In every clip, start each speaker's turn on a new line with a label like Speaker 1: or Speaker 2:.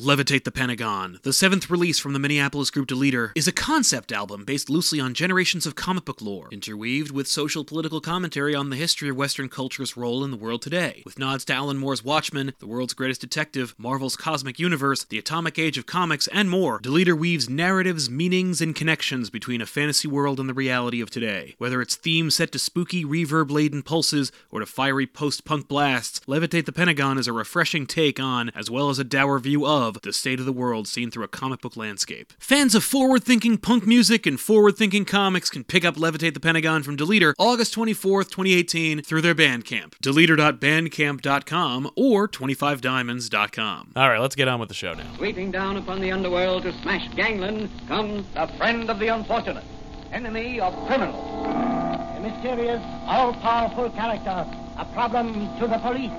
Speaker 1: Levitate the Pentagon, the seventh release from the Minneapolis group Deleter, is a concept album based loosely on generations of comic book lore, interweaved with social political commentary on the history of Western culture's role in the world today. With nods to Alan Moore's Watchmen, The World's Greatest Detective, Marvel's Cosmic Universe, The Atomic Age of Comics, and more, Deleter weaves narratives, meanings, and connections between a fantasy world and the reality of today. Whether it's themes set to spooky, reverb laden pulses or to fiery post punk blasts, Levitate the Pentagon is a refreshing take on, as well as a dour view of, the state of the world seen through a comic book landscape. Fans of forward thinking punk music and forward thinking comics can pick up Levitate the Pentagon from Deleter August 24th, 2018 through their Bandcamp, deleter.bandcamp.com or 25diamonds.com. All right, let's get on with the show now.
Speaker 2: Sweeping down upon the underworld to smash gangland comes the friend of the unfortunate, enemy of criminals. A mysterious, all-powerful character, a problem to the police,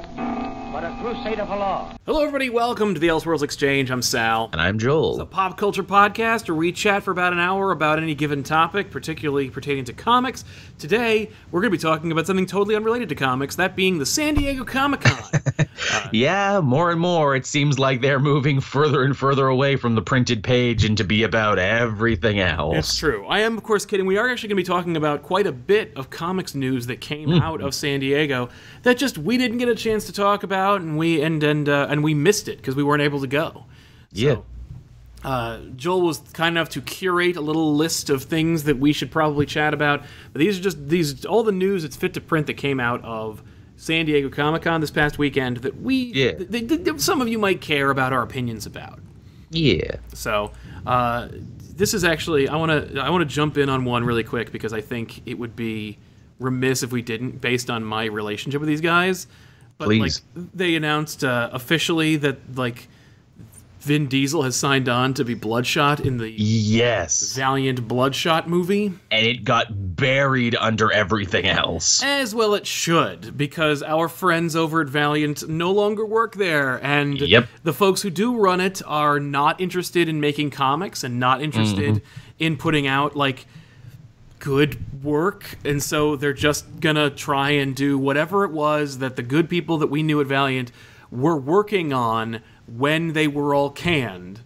Speaker 2: but a crusader for law.
Speaker 1: Hello, everybody. Welcome to the Elseworlds Exchange. I'm Sal.
Speaker 3: And I'm Joel.
Speaker 1: It's a pop culture podcast where we chat for about an hour about any given topic, particularly pertaining to comics. Today, we're going to be talking about something totally unrelated to comics, that being the San Diego Comic Con.
Speaker 3: uh, yeah, more and more it seems like they're moving further and further away from the printed page and to be about everything else.
Speaker 1: It's true. I am, of course, kidding. We are actually going to be talking about quite a bit of comics news that came mm. out of San Diego that just we didn't get a chance to talk about, and we and and uh, and we missed it because we weren't able to go.
Speaker 3: Yeah.
Speaker 1: Uh, Joel was kind enough to curate a little list of things that we should probably chat about. But these are just these all the news that's fit to print that came out of San Diego Comic Con this past weekend that we
Speaker 3: yeah.
Speaker 1: th- th- th- some of you might care about our opinions about.
Speaker 3: Yeah.
Speaker 1: So uh, this is actually I want to I want to jump in on one really quick because I think it would be remiss if we didn't based on my relationship with these guys. But
Speaker 3: Please.
Speaker 1: like they announced uh, officially that like Vin Diesel has signed on to be Bloodshot in the
Speaker 3: yes
Speaker 1: Valiant Bloodshot movie,
Speaker 3: and it got buried under everything else.
Speaker 1: As well, it should because our friends over at Valiant no longer work there, and
Speaker 3: yep.
Speaker 1: the folks who do run it are not interested in making comics and not interested mm-hmm. in putting out like good work and so they're just gonna try and do whatever it was that the good people that we knew at valiant were working on when they were all canned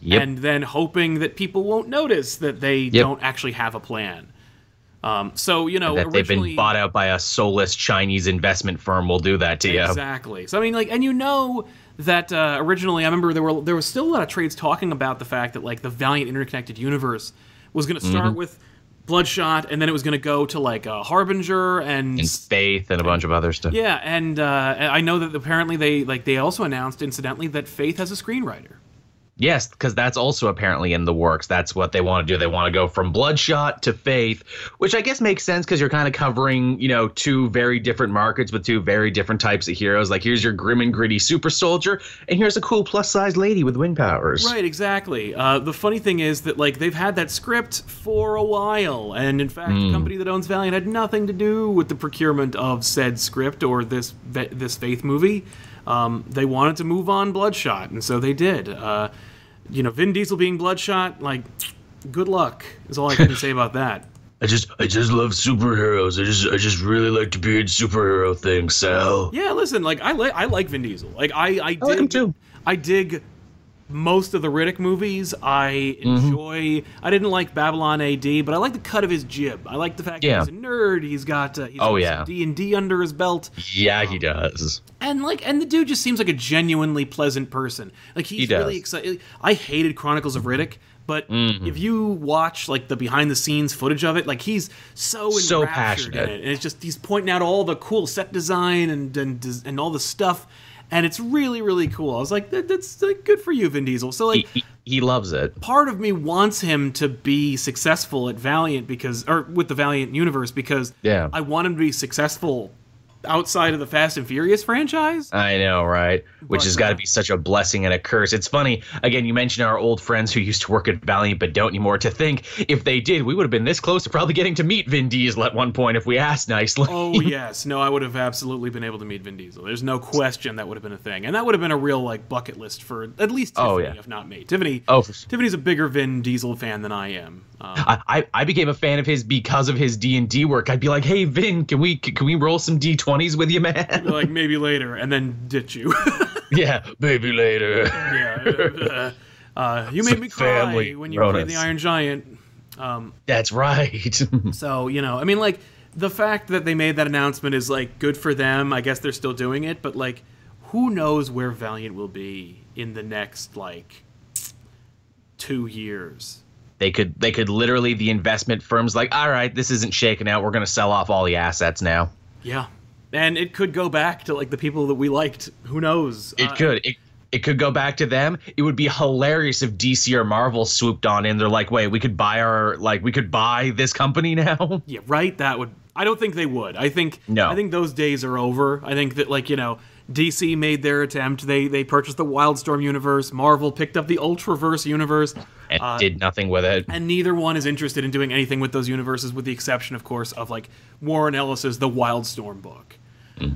Speaker 3: yep.
Speaker 1: and then hoping that people won't notice that they
Speaker 3: yep.
Speaker 1: don't actually have a plan um, so you know
Speaker 3: that they've been bought out by a soulless chinese investment firm will do that to
Speaker 1: exactly.
Speaker 3: you
Speaker 1: exactly so i mean like and you know that uh, originally i remember there were there was still a lot of trades talking about the fact that like the valiant interconnected universe was going to start
Speaker 3: mm-hmm.
Speaker 1: with Bloodshot, and then it was going to go to like a Harbinger and,
Speaker 3: and Faith and a bunch of other stuff.
Speaker 1: Yeah, and uh, I know that apparently they like they also announced incidentally that Faith has a screenwriter.
Speaker 3: Yes, because that's also apparently in the works. That's what they want to do. They want to go from Bloodshot to Faith, which I guess makes sense because you're kind of covering, you know, two very different markets with two very different types of heroes. Like here's your grim and gritty super soldier, and here's a cool plus size lady with wind powers.
Speaker 1: Right, exactly. Uh, the funny thing is that like they've had that script for a while, and in fact, mm. the company that owns Valiant had nothing to do with the procurement of said script or this this Faith movie. Um, they wanted to move on Bloodshot, and so they did. Uh, you know, Vin Diesel being Bloodshot, like, good luck is all I can say about that.
Speaker 3: I just, I just love superheroes. I just, I just really like to be in superhero things. So
Speaker 1: yeah, listen, like I like, I like Vin Diesel. Like I, I, dig,
Speaker 3: I like him too.
Speaker 1: I dig most of the Riddick movies. I enjoy. Mm-hmm. I didn't like Babylon AD, but I like the cut of his jib. I like the fact
Speaker 3: yeah.
Speaker 1: he's a nerd. He's got uh, he's
Speaker 3: oh
Speaker 1: got
Speaker 3: yeah
Speaker 1: D and D under his belt.
Speaker 3: Yeah, he does.
Speaker 1: And like, and the dude just seems like a genuinely pleasant person. Like he's
Speaker 3: he
Speaker 1: really excited. I hated Chronicles of Riddick. But
Speaker 3: mm-hmm.
Speaker 1: if you watch like the behind the scenes footage of it, like he's so
Speaker 3: so
Speaker 1: passionate, in it. and it's just he's pointing out all the cool set design and and and all the stuff and it's really really cool. I was like, that, that's like, good for you, Vin Diesel. So like,
Speaker 3: he, he, he, loves it.
Speaker 1: Part of me wants him to be successful at Valiant because, or with the Valiant universe because,
Speaker 3: yeah,
Speaker 1: I want him to be successful outside of the Fast and Furious franchise.
Speaker 3: I know, right? Which
Speaker 1: But,
Speaker 3: has got to
Speaker 1: uh,
Speaker 3: be such a blessing and a curse. It's funny. Again, you mentioned our old friends who used to work at Valiant but don't anymore. To think if they did, we would have been this close to probably getting to meet Vin Diesel at one point if we asked nicely.
Speaker 1: Oh yes, no, I would have absolutely been able to meet Vin Diesel. There's no question that would have been a thing, and that would have been a real like bucket list for at least Tiffany,
Speaker 3: Oh, yeah.
Speaker 1: if not me. Tiffany,
Speaker 3: Oh, for-
Speaker 1: Tiffany's a bigger Vin Diesel fan than I am. Um,
Speaker 3: I, I I became a fan of his because of his D and D work. I'd be like, "Hey Vin, can we can we roll some D twenties with you, man?"
Speaker 1: like maybe later, and then ditch you.
Speaker 3: yeah, baby later.
Speaker 1: Yeah. Uh, uh, you made
Speaker 3: Some
Speaker 1: me cry
Speaker 3: family
Speaker 1: when you played the Iron Giant. Um,
Speaker 3: That's right.
Speaker 1: so you know, I mean, like the fact that they made that announcement is like good for them. I guess they're still doing it, but like, who knows where Valiant will be in the next like two years?
Speaker 3: they could they could literally the investment firms like, all right, this isn't shaking out. We're gonna sell off all the assets now.
Speaker 1: Yeah, and it could go back to like the people that we liked. Who knows?
Speaker 3: It
Speaker 1: Uh,
Speaker 3: could. It, it could go back to them. It would be hilarious if DC or Marvel swooped on in. They're like, wait, we could buy our like we could buy this company now.
Speaker 1: Yeah, right. That would. I don't think they would. I think.
Speaker 3: No.
Speaker 1: I think those days are over. I think that like you know, DC made their attempt. They they purchased the Wildstorm universe. Marvel picked up the Ultraverse universe.
Speaker 3: And
Speaker 1: Uh,
Speaker 3: did nothing with it.
Speaker 1: and neither one is interested in doing anything with those universes, with the exception, of course, of like Warren Ellis's The Wildstorm book.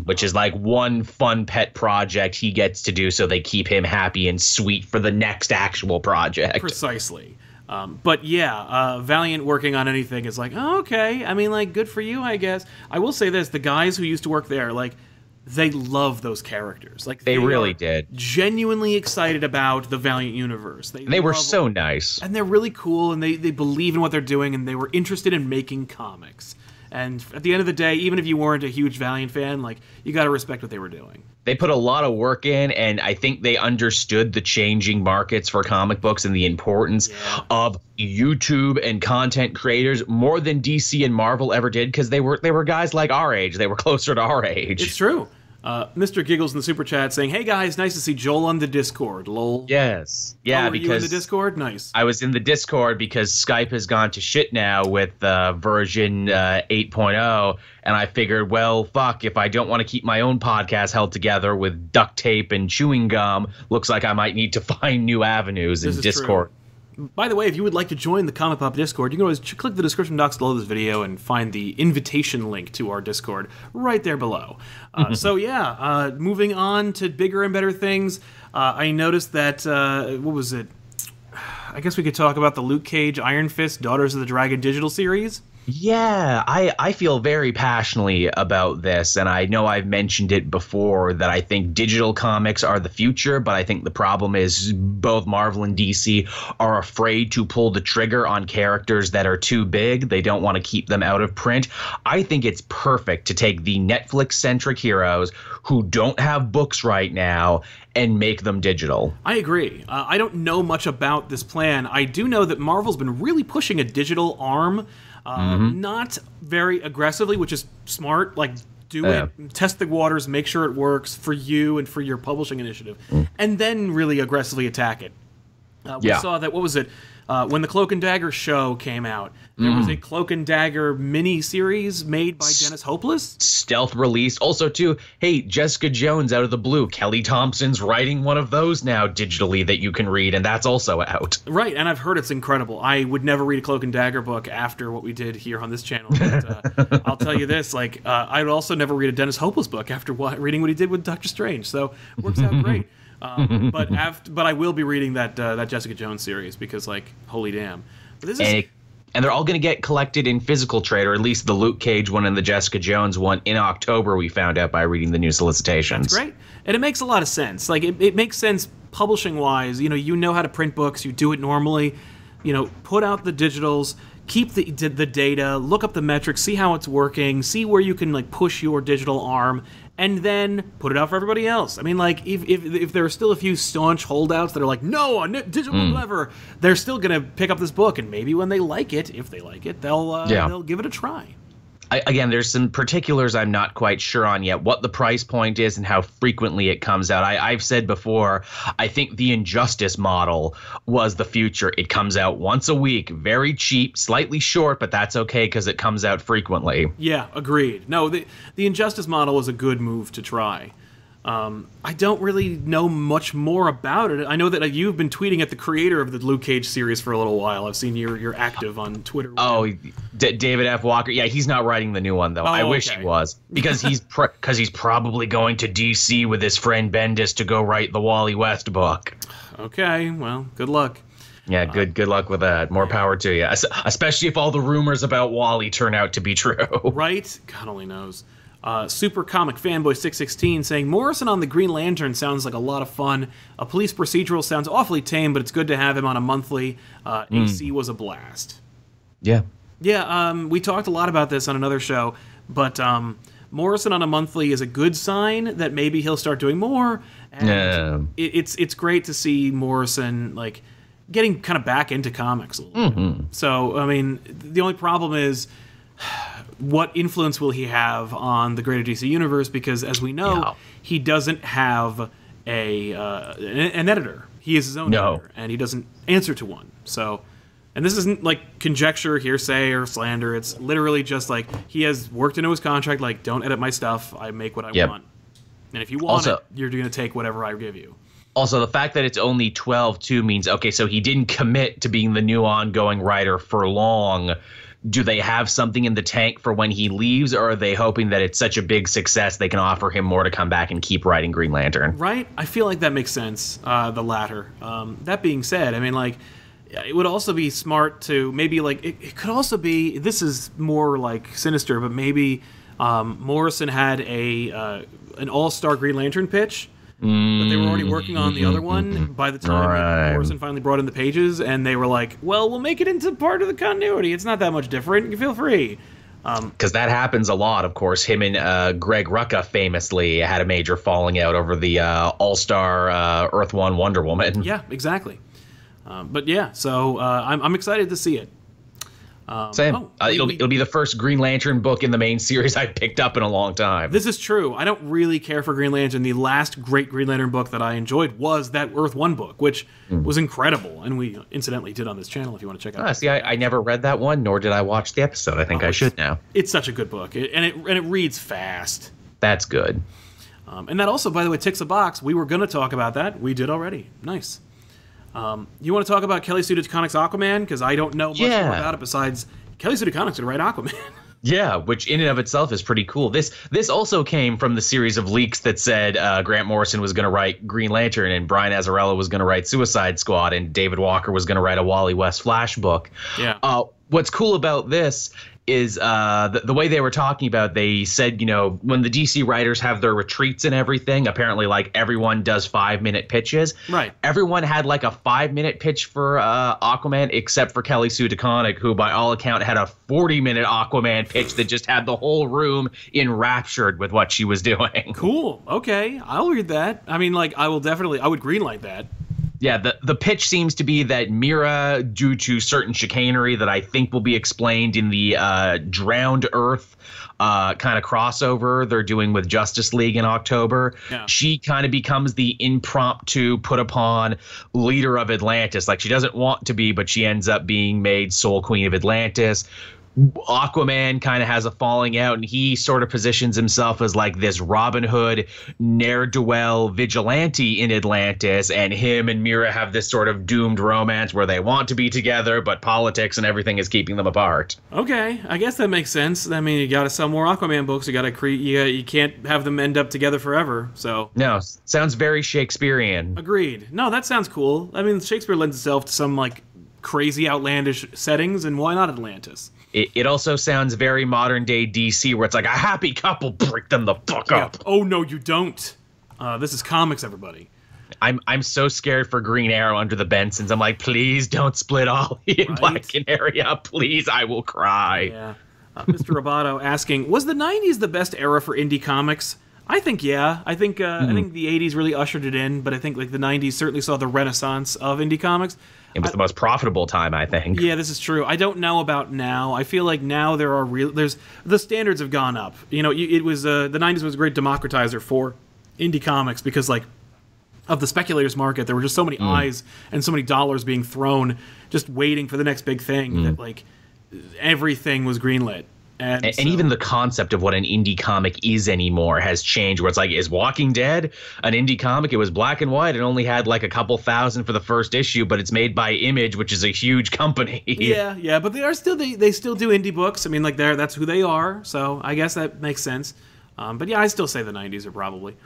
Speaker 3: Which is like one fun pet project he gets to do so they keep him happy and sweet for the next actual project.
Speaker 1: Precisely. Um, but yeah, uh, Valiant working on anything is like, oh, okay. I mean, like, good for you, I guess. I will say this: the guys who used to work there, like, they love those characters. Like,
Speaker 3: They really did.
Speaker 1: Genuinely excited about the Valiant universe. They,
Speaker 3: They were so nice.
Speaker 1: and they're really cool, and they they believe in what they're doing, and they were interested in making comics. And at the end of the day, even if you weren't a huge Valiant fan, like, you got to respect what they were doing.
Speaker 3: They put a lot of work in, and I think they understood the changing markets for comic books and the importance
Speaker 1: Yeah.
Speaker 3: of YouTube and content creators more than DC and Marvel ever did because they were they were guys like our age. They were closer to our age.
Speaker 1: It's true. Uh, Mr. Giggles in the super chat saying, "Hey guys, nice to see Joel on the Discord." Lol.
Speaker 3: yes, yeah,
Speaker 1: oh, were you in the Discord? Nice.
Speaker 3: I was in the Discord because Skype has gone to shit now with uh, version uh, 8.0, and I figured, well, fuck, if I don't want to keep my own podcast held together with duct tape and chewing gum, looks like I might need to find new avenues
Speaker 1: This
Speaker 3: in
Speaker 1: is true. By the way, if you would like to join the Comic Pop Discord, you can always click the description box below this video and find the invitation link to our Discord right there below. Uh, so yeah, uh, moving on to bigger and better things. Uh, I noticed that uh, what was it? I guess we could talk about the Luke Cage Iron Fist Daughters of the Dragon digital series.
Speaker 3: Yeah, I, I feel very passionately about this, and I know I've mentioned it before that I think digital comics are the future, but I think the problem is both Marvel and DC are afraid to pull the trigger on characters that are too big. They don't want to keep them out of print. I think it's perfect to take the Netflix centric heroes who don't have books right now and make them digital.
Speaker 1: I agree. Uh, I don't know much about this plan. I do know that Marvel's been really pushing a digital arm, uh, not very aggressively, which is smart. Like, do
Speaker 3: Yeah.
Speaker 1: it, test the waters, make sure it works for you and for your publishing initiative, and then really aggressively attack it. Uh, we
Speaker 3: Yeah.
Speaker 1: saw that. What was it? Uh, when the Cloak and Dagger show came out, there was a Cloak and Dagger mini series made by Dennis Hopeless.
Speaker 3: Stealth released. Also, too, hey, Jessica Jones out of the blue. Kelly Thompson's writing one of those now digitally that you can read, and that's also out.
Speaker 1: Right, and I've heard it's incredible. I would never read a Cloak and Dagger book after what we did here on this channel. But uh, I'll tell you this: like, uh, I would also never read a Dennis Hopeless book after what, reading what he did with Doctor Strange. So it works out great. Um, but after, but I will be reading that uh, that Jessica Jones series because, like, holy damn! But this is
Speaker 3: And, and they're all going to get collected in physical trade, or at least the Luke Cage one and the Jessica Jones one in October, we found out by reading the new solicitations.
Speaker 1: great, and it makes a lot of sense. Like, it, it makes sense publishing wise. You know, you know how to print books. You do it normally. You know, put out the digitals. Keep the the data, look up the metrics, see how it's working, see where you can like push your digital arm, and then put it out for everybody else. I mean, like if if, if there are still a few staunch holdouts that are like, no, a digital
Speaker 3: Hmm.
Speaker 1: never, they're still gonna pick up this book, and maybe when they like it, if they like it, they'll uh,
Speaker 3: Yeah.
Speaker 1: they'll give it a try.
Speaker 3: Again, there's some particulars I'm not quite sure on yet. What the price point is and how frequently it comes out. I, I've said before, I think the Injustice model was the future. It comes out once a week, very cheap, slightly short, but that's okay because it comes out frequently.
Speaker 1: Yeah, agreed. No, the the injustice model was a good move to try. Um, I don't really know much more about it. I know that uh, you've been tweeting at the creator of the Luke Cage series for a little while. I've seen you're you're active on Twitter.
Speaker 3: Oh. D- David F. Walker. Yeah, he's not writing the new one though. Oh, I
Speaker 1: Oh,
Speaker 3: wish
Speaker 1: okay.
Speaker 3: he was because he's because he's probably going to DC with his friend Bendis to go write the Wally West book.
Speaker 1: okay. Well, good luck.
Speaker 3: Yeah, good good luck with that. More power to you. Especially if all the rumors about Wally turn out to be true.
Speaker 1: Right? God only knows. Uh, Super Comic Fanboy 616 saying Morrison on the Green Lantern sounds like a lot of fun. A police procedural sounds awfully tame, but it's good to have him on a monthly. Uh, AC was a blast.
Speaker 3: Yeah.
Speaker 1: Yeah, um, we talked a lot about this on another show, but um, Morrison on a monthly is a good sign that maybe he'll start doing more. And
Speaker 3: Yeah.
Speaker 1: it, it's it's great to see Morrison like getting kind of back into comics a little bit. So I mean, the only problem is what influence will he have on the greater DC universe? Because as we know,
Speaker 3: Yeah.
Speaker 1: he doesn't have a uh, an, an editor. He is his own
Speaker 3: No.
Speaker 1: editor, and he doesn't answer to one. So, and this isn't like conjecture, hearsay, or slander. It's literally just like he has worked into his contract. Like, don't edit my stuff. I make what I
Speaker 3: Yep.
Speaker 1: want. And if you want
Speaker 3: Also-
Speaker 1: it, you're going to take whatever I give you.
Speaker 3: Also, the fact that it's only 12 too means okay, so he didn't commit to being the new ongoing writer for long. Do they have something in the tank for when he leaves, or are they hoping that it's such a big success they can offer him more to come back and keep writing Green Lantern?
Speaker 1: Right? I feel like that makes sense. Uh, the latter. Um, that being said, I mean, like, it would also be smart to maybe like it, it could also be. This is more like sinister, but maybe um, Morrison had a uh, an all star Green Lantern pitch. But they were already working on the other one by the time
Speaker 3: Right.
Speaker 1: Morrison finally brought in the pages, and they were like, "Well, we'll make it into part of the continuity. It's not that much different. You feel free."
Speaker 3: Because that happens a lot, of course. Him and uh, Greg Rucka famously had a major falling out over the uh, All Star uh, Earth One Wonder Woman.
Speaker 1: Yeah, exactly. Um, but yeah, so uh, I'm, I'm excited to see it.
Speaker 3: Same.
Speaker 1: oh,
Speaker 3: uh,
Speaker 1: we-
Speaker 3: it'll,
Speaker 1: we-
Speaker 3: it'll be the first Green Lantern book in the main series I picked up in a long time.
Speaker 1: This is true. I don't really care for Green Lantern. The last great Green Lantern book that I enjoyed was that Earth One book, which was incredible, and we incidentally did on this channel. If you want to check out,
Speaker 3: Ah, see, I, I never read that one, nor did I watch the episode. I think
Speaker 1: Oh,
Speaker 3: I should now.
Speaker 1: it's such a good book, it, and it and it reads fast.
Speaker 3: That's good.
Speaker 1: Um, and that also, by the way, ticks a box. We were going to talk about that. We did already. Nice. Um, you want to talk about Kelly Sue DeConnick's Aquaman? Because I don't know much more about it besides Kelly Sue DeConnick's going to write Aquaman.
Speaker 3: Yeah, which in and of itself is pretty cool. This this also came from the series of leaks that said uh, Grant Morrison was going to write Green Lantern and Brian Azzarello was going to write Suicide Squad and David Walker was going to write a Wally West Flash book.
Speaker 1: Yeah.
Speaker 3: Uh, what's cool about this is uh, the, the way they were talking about. They said, you know, when the DC writers have their retreats and everything, apparently like everyone does five minute pitches.
Speaker 1: Right.
Speaker 3: Everyone had like a five minute pitch for uh, Aquaman except for Kelly Sue DeConnick, who by all account had a 40 minute Aquaman pitch that just had the whole room enraptured with what she was doing.
Speaker 1: cool. Okay, I'll read that. I mean, like, I will definitely. I would greenlight that.
Speaker 3: Yeah, the, the pitch seems to be that Mera, due to certain chicanery that I think will be explained in the uh, Drowned Earth uh, kind of crossover they're doing with Justice League in October,
Speaker 1: Yeah.
Speaker 3: she kind of becomes the impromptu put upon leader of Atlantis. Like she doesn't want to be, but she ends up being made sole queen of Atlantis. Aquaman kind of has a falling out, and he sort of positions himself as like this Robin Hood ne'er do well vigilante in Atlantis, and him and Mera have this sort of doomed romance where they want to be together, but politics and everything is keeping them apart.
Speaker 1: Okay, I guess that makes sense. I mean, you got to sell more Aquaman books. You got to create. You, you can't have them end up together forever. So
Speaker 3: No, sounds very Shakespearean.
Speaker 1: agreed. No, that sounds cool. I mean, Shakespeare lends itself to some like crazy, outlandish settings, and why not Atlantis?
Speaker 3: It, it also sounds very modern day DC, where it's like a happy couple break them the fuck up.
Speaker 1: Oh no, you don't. Uh, this is comics, everybody.
Speaker 3: I'm I'm so scared for Green Arrow under the Bensons. I'm like, please don't split Ollie and Black Canary up. Please, I will cry.
Speaker 1: Yeah. Uh, Mr. Roboto asking, was the '90s the best era for indie comics? I think yeah. I think uh, I think the '80s really ushered it in, but I think like the '90s certainly saw the renaissance of indie comics.
Speaker 3: It was the most profitable time, I think.
Speaker 1: Yeah, this is true. I don't know about now. I feel like now there are real. There's the standards have gone up. You know, it was uh, the '90s was a great democratizer for indie comics because like of the speculators market, there were just so many eyes and so many dollars being thrown, just waiting for the next big thing that like everything was greenlit. And,
Speaker 3: And,
Speaker 1: so-
Speaker 3: and even the concept of what an indie comic is anymore has changed. Where it's like, is Walking Dead an indie comic? It was black and white. It only had like a couple thousand for the first issue, but it's made by Image, which is a huge company.
Speaker 1: yeah, yeah, but they are still they, they still do indie books. I mean, like they're that's who they are. So I guess that makes sense. Um, but yeah, I still say the '90s are probably.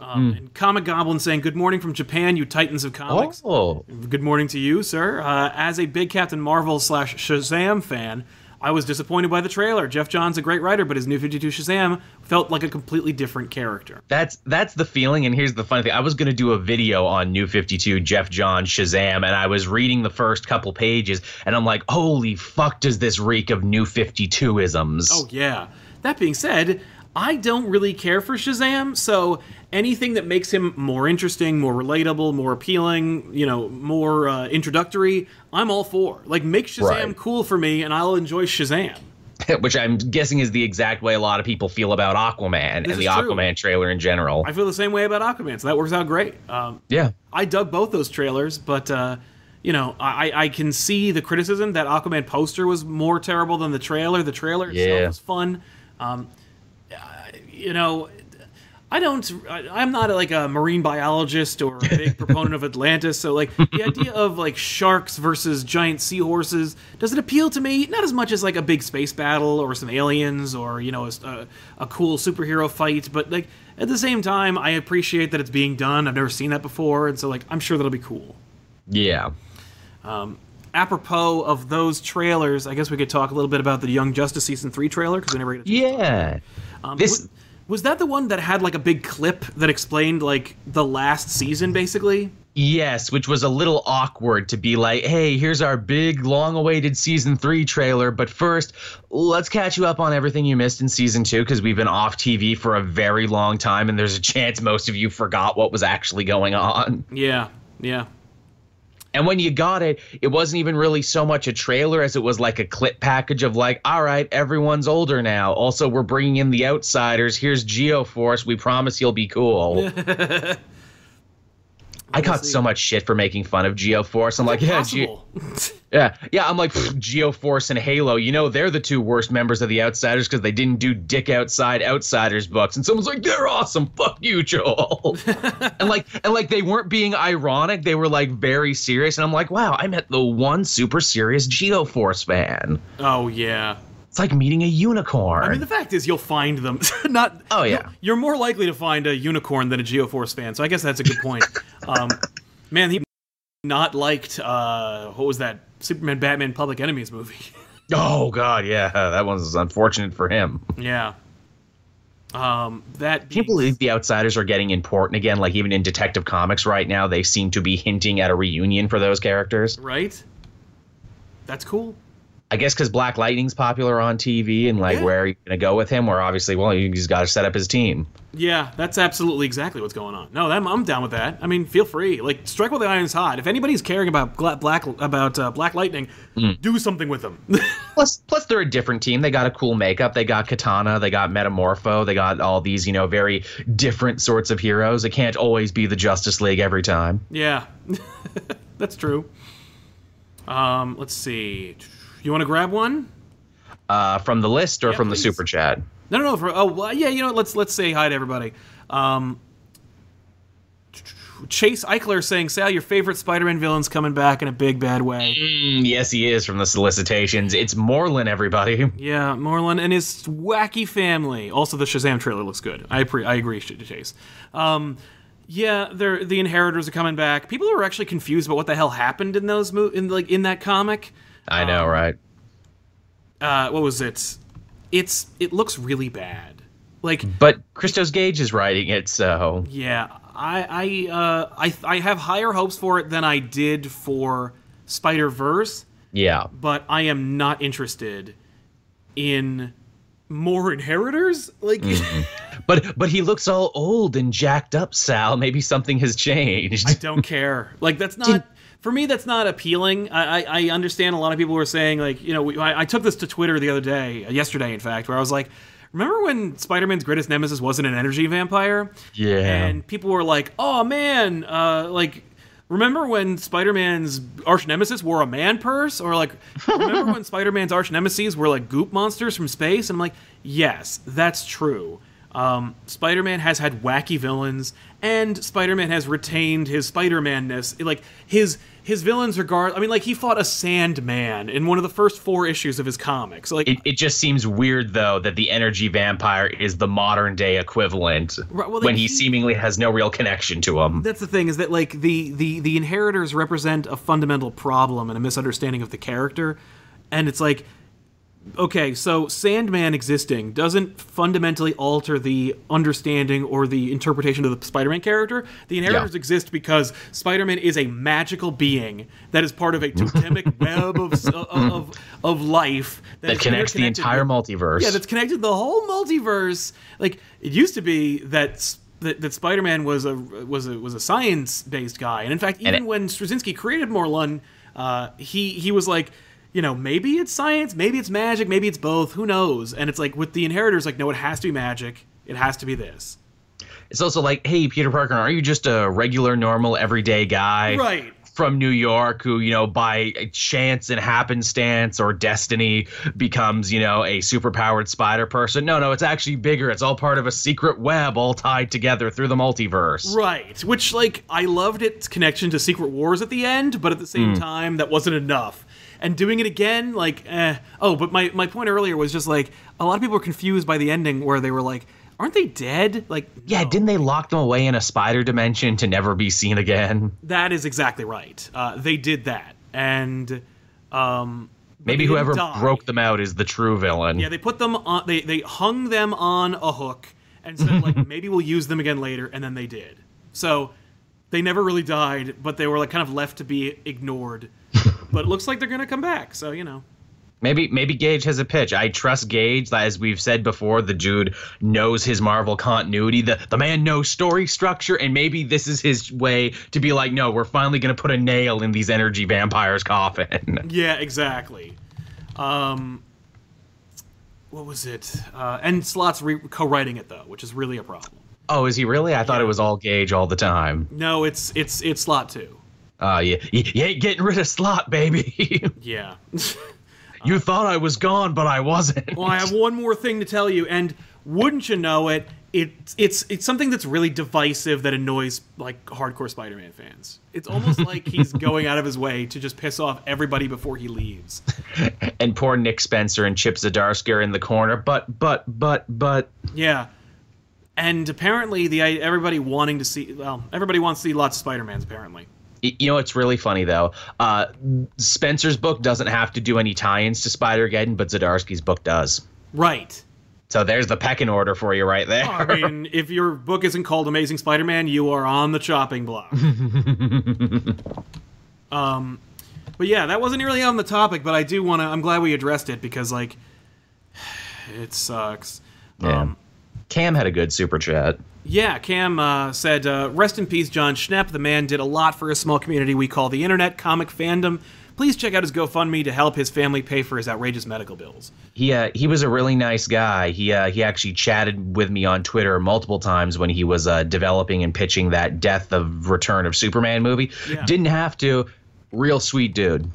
Speaker 1: Um, And Comic Goblin saying, "Good morning from Japan, you titans of comics."
Speaker 3: Oh,
Speaker 1: Good morning to you, sir. Uh, as a big Captain Marvel slash Shazam fan, I was disappointed by the trailer. Geoff Johns' a great writer, but his New 52 Shazam felt like a completely different character.
Speaker 3: That's that's the feeling. And here's the funny thing: I was going to do a video on New Fifty Two, Jeff John Shazam, and I was reading the first couple pages, and I'm like, holy fuck, does this reek of New Fifty Two isms?
Speaker 1: Oh yeah. That being said, I don't really care for Shazam, so anything that makes him more interesting, more relatable, more appealing, you know, more uh, introductory, I'm all for. Like, make Shazam
Speaker 3: Right.
Speaker 1: cool for me, and I'll enjoy Shazam.
Speaker 3: Which I'm guessing is the exact way a lot of people feel about Aquaman and the
Speaker 1: true.
Speaker 3: Aquaman trailer in general.
Speaker 1: I feel the same way about Aquaman, so that works out great. Um,
Speaker 3: yeah.
Speaker 1: I dug both those trailers, but uh, you know, I, I can see the criticism that Aquaman poster was more terrible than the trailer. The trailer itself
Speaker 3: Yeah.
Speaker 1: was fun. Um, you know, I don't. I, I'm not like a marine biologist or a big proponent of Atlantis. So like the idea of like sharks versus giant seahorses does it appeal to me? Not as much as like a big space battle or some aliens or you know a, a, a cool superhero fight, but like at the same time, I appreciate that it's being done. I've never seen that before, and so like I'm sure that'll be cool.
Speaker 3: Yeah.
Speaker 1: Apropos of those trailers, I guess we could talk a little bit about the Young Justice season three trailer because we never get to
Speaker 3: Yeah.
Speaker 1: Um,
Speaker 3: This-
Speaker 1: was, was that the one that had like a big clip that explained like the last season basically?
Speaker 3: Yes, which was a little awkward to be like, hey, here's our big, long awaited season three trailer. But first, let's catch you up on everything you missed in season two because we've been off TV for a very long time and there's a chance most of you forgot what was actually going on.
Speaker 1: Yeah, yeah.
Speaker 3: And when you got it, it wasn't even really so much a trailer as it was like a clip package of like, all right, everyone's older now. Also, we're bringing in the outsiders. Here's Geoforce. We promise you'll be cool. I got so much shit for making fun of Geoforce. I'm like, yeah, Ge- yeah, yeah. I'm like, "Pfft, Geoforce and Halo. You know, they're the two worst members of the Outsiders because they didn't do Dick Outside Outsiders books. And someone's like, they're awesome. Fuck you, Joel. and like, and like, they weren't being ironic. They were like very serious. And I'm like, wow, I met the one super serious Geoforce fan.
Speaker 1: oh yeah.
Speaker 3: It's like meeting a unicorn.
Speaker 1: I mean, the fact is, you'll find them. Not.
Speaker 3: Oh, yeah.
Speaker 1: You're, more likely to find a unicorn than a Geoforce fan. So I guess that's a good point. um, man, he not liked. Uh, what was that? Superman, Batman, Public Enemies movie.
Speaker 3: oh god, yeah, that one's unfortunate for him.
Speaker 1: yeah. Um, that.
Speaker 3: Can you believe the Outsiders are getting important again? Like even in Detective Comics right now, they seem to be hinting at a reunion for those characters.
Speaker 1: Right. That's cool.
Speaker 3: I guess because Black Lightning's popular on TV, and like
Speaker 1: Yeah.
Speaker 3: where are you gonna go with him? Where obviously, well, he's got to set up his team.
Speaker 1: Yeah, that's absolutely exactly what's going on. No, I'm, I'm down with that. I mean, feel free. Like, strike while the iron's hot. If anybody's caring about Black about uh, Black Lightning,
Speaker 3: Mm.
Speaker 1: do something with them.
Speaker 3: Plus, plus they're a different team. They got a cool makeup. They got Katana. They got Metamorpho. They got all these, you know, very different sorts of heroes. It can't always be the Justice League every time.
Speaker 1: yeah, that's true. Um, let's see. You want to grab one?
Speaker 3: Uh, from the list or
Speaker 1: Yeah,
Speaker 3: from
Speaker 1: please.
Speaker 3: the super chat?
Speaker 1: No, no, no. For, oh, well, yeah. You know, let's let's say hi to everybody. Um, Chase Eichler saying, "Sal, your favorite Spider-Man villain's coming back in a big bad way."
Speaker 3: Mm, yes, he is from the solicitations. It's Morlun, everybody.
Speaker 1: Yeah, Morlun and his wacky family. Also, the Shazam trailer looks good. I pre- I agree, Ch- Chase. Um, yeah, the Inheritors are coming back. People are actually confused about what the hell happened in those mo- in like in that comic.
Speaker 3: I know, right?
Speaker 1: Uh, what was it? It's it looks really bad. Like,
Speaker 3: But Christos Gage is writing it, so
Speaker 1: yeah, I I uh, I I have higher hopes for it than I did for Spider Verse.
Speaker 3: yeah.
Speaker 1: but I am not interested in more inheritors. Like,
Speaker 3: But but he looks all old and jacked up, Sal. Maybe something has changed.
Speaker 1: I don't care. Like, that's not for me. That's not appealing. I, I, I understand a lot of people were saying like, you know, we, I, I took this to Twitter the other day, yesterday, in fact, where I was like. Remember when Spider-Man's greatest nemesis wasn't an energy vampire?
Speaker 3: Yeah.
Speaker 1: And people were like, "Oh man, uh, like remember when Spider-Man's arch nemesis wore a man purse, or like remember when Spider-Man's arch nemesis were like goop monsters from space?" And I'm like, "Yes, that's true." Um, Spider-Man has had wacky villains, and Spider-Man has retained his Spider-Man-ness. Like his his villains regard. I mean, like he fought a Sandman in one of the first four issues of his comics. Like
Speaker 3: It, it just seems weird though that the energy vampire is the modern day equivalent
Speaker 1: Right, well,
Speaker 3: when
Speaker 1: they-
Speaker 3: he seemingly has no real connection to him.
Speaker 1: that's the thing is that like the the the inheritors represent a fundamental problem and a misunderstanding of the character and it's like okay, so Sandman existing doesn't fundamentally alter the understanding or the interpretation of the Spider-Man character. The inheritors
Speaker 3: Yeah.
Speaker 1: exist because Spider-Man is a magical being that is part of a totemic web of, of, of, of life
Speaker 3: that connects the entire
Speaker 1: with-
Speaker 3: multiverse.
Speaker 1: yeah, that's connected the whole multiverse. Like it used to be that that, that Spider-Man was a was a was a science-based guy, and in fact, even
Speaker 3: it-
Speaker 1: when Straczynski created Morlun, uh, he he was like. You know, maybe it's science, maybe it's magic, maybe it's both. Who knows? And it's like with the inheritors, like, no, it has to be magic. It has to be this.
Speaker 3: It's also like, hey, Peter Parker, are you just a regular, normal, everyday guy
Speaker 1: Right.
Speaker 3: from New York who, you know, by chance and happenstance or destiny becomes, you know, a superpowered spider person? No, no, it's actually bigger. It's all part of a secret web all tied together through the multiverse.
Speaker 1: Right. Which, like, I loved its connection to Secret Wars at the end, but at the same hmm. time, that wasn't enough. And doing it again, like, eh. Oh, but my, my point earlier was just like, a lot of people were confused by the ending where they were like, aren't they dead? Like,
Speaker 3: Yeah,
Speaker 1: no.
Speaker 3: didn't they lock them away in a spider dimension to never be seen again?
Speaker 1: That is exactly right. Uh, they did that. And, um,
Speaker 3: Maybe whoever
Speaker 1: die.
Speaker 3: broke them out is the true villain.
Speaker 1: Yeah, they put them on, they, they hung them on a hook and said, like, maybe we'll use them again later, and then they did. So, they never really died, but they were, like, kind of left to be ignored. But it looks like they're gonna come back, so, you know.
Speaker 3: Maybe maybe Gage has a pitch. I trust Gage. As we've said before, the dude knows his Marvel continuity. The the man knows story structure, and maybe this is his way to be like, no, we're finally gonna put a nail in these energy vampires' coffin.
Speaker 1: Yeah, exactly. Um, what was it? Uh, and Slott's re- co-writing it though, which is really a problem.
Speaker 3: oh, is he really? I thought it was all Gage all the time.
Speaker 1: No, it's it's it's Slot too.
Speaker 3: Uh, you, you, you ain't getting rid of Slott, baby.
Speaker 1: Yeah.
Speaker 3: you thought I was gone, but I wasn't.
Speaker 1: well, I have one more thing to tell you, and wouldn't you know it? It's it's it's something that's really divisive that annoys like hardcore Spider-Man fans. It's almost like he's going out of his way to just piss off everybody before he leaves.
Speaker 3: and poor Nick Spencer and Chip Zdarsky are in the corner. But but but but
Speaker 1: Yeah. And apparently, the everybody wanting to see well, everybody wants to see lots of Spider-Mans. Apparently,
Speaker 3: You know, it's really funny though. Uh, Spencer's book doesn't have to do any tie-ins to Spider-Geddon, but Zdarsky's book does.
Speaker 1: right?
Speaker 3: So there's the pecking order for you right there.
Speaker 1: I mean, if your book isn't called Amazing Spider-Man, you are on the chopping block. um, but yeah, that wasn't really on the topic, but I do want to. I'm glad we addressed it because like, it sucks.
Speaker 3: Yeah.
Speaker 1: Um,
Speaker 3: Cam had a good super chat.
Speaker 1: Yeah, Cam uh, said, uh, "Rest in peace, Jon Schnepp. The man did a lot for a small community we call the internet comic fandom. Please check out his GoFundMe to help his family pay for his outrageous medical bills."
Speaker 3: He uh, he was a really nice guy. He uh, he actually chatted with me on Twitter multiple times when he was uh, developing and pitching that Death of Return of Superman movie.
Speaker 1: Yeah.
Speaker 3: Didn't have to. Real sweet dude.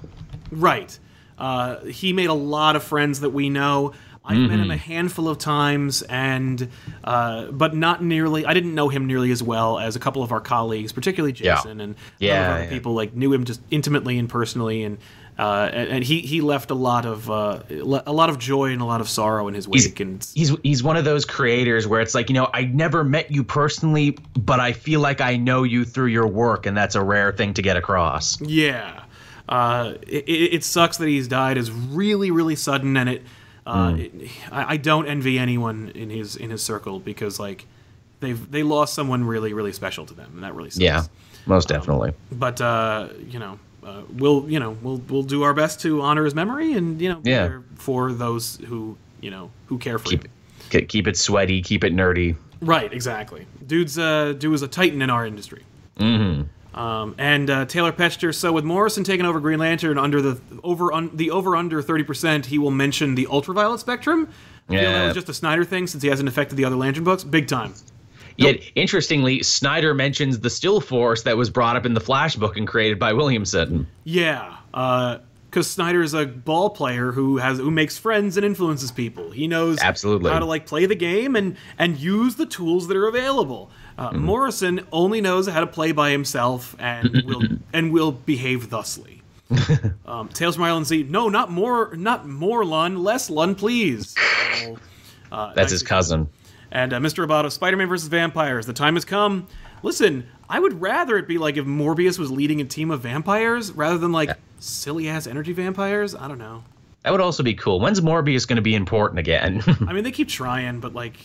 Speaker 1: Right. Uh, he made a lot of friends that we know. I've met him a handful of times, and uh, but not nearly. I didn't know him nearly as well as a couple of our colleagues, particularly
Speaker 3: Yeah.
Speaker 1: Jason and
Speaker 3: Yeah,
Speaker 1: other
Speaker 3: yeah.
Speaker 1: people. Like knew him just intimately and personally, and uh, and, and he he left a lot of uh, a lot of joy and a lot of sorrow in his wake. and
Speaker 3: He's he's one of those creators where it's like you know I never met you personally, but I feel like I know you through your work, and that's a rare thing to get across.
Speaker 1: Yeah, uh, it, it it sucks that he's died. is really really sudden, and it, uh, it I, I don't envy anyone in his in his circle because like they've they lost someone really really special to them, and that really sucks.
Speaker 3: Yeah, most definitely.
Speaker 1: but uh, you know. Uh, we'll you know we'll we'll do our best to honor his memory and you know
Speaker 3: Yeah.
Speaker 1: for those who you know who care for
Speaker 3: keep
Speaker 1: him.
Speaker 3: it, keep it sweaty, keep it nerdy.
Speaker 1: Right, exactly. Dude's uh, dude was a titan in our industry. Mm-hmm. Um, and uh, Taylor Petcher. So with Morrison taking over Green Lantern under the over un, the over under thirty percent, he will mention the ultraviolet spectrum. I feel that
Speaker 3: Yeah.
Speaker 1: was just a Snyder thing since he hasn't affected the other Lantern books. Big time.
Speaker 3: Yet, interestingly, Snyder mentions the Still Force that was brought up in the Flash book and created by Williamson.
Speaker 1: Yeah, because Snyder is a ball player who has who makes friends and influences people. He knows
Speaker 3: Absolutely.
Speaker 1: how to like play the game and and use the tools that are available. Uh, Morrison only knows how to play by himself and will and will behave thusly. um, Tales from Ireland Z. No, not more, not more Lun, less Lun, please. So, uh,
Speaker 3: That's his cousin.
Speaker 1: and uh, Mr. Roboto, Spider-Man versus vampires. The time has come. Listen, I would rather it be like if Morbius was leading a team of vampires rather than like silly ass energy vampires. I don't know.
Speaker 3: That would also be cool. When's Morbius going to be important again?
Speaker 1: I mean, they keep trying, but like,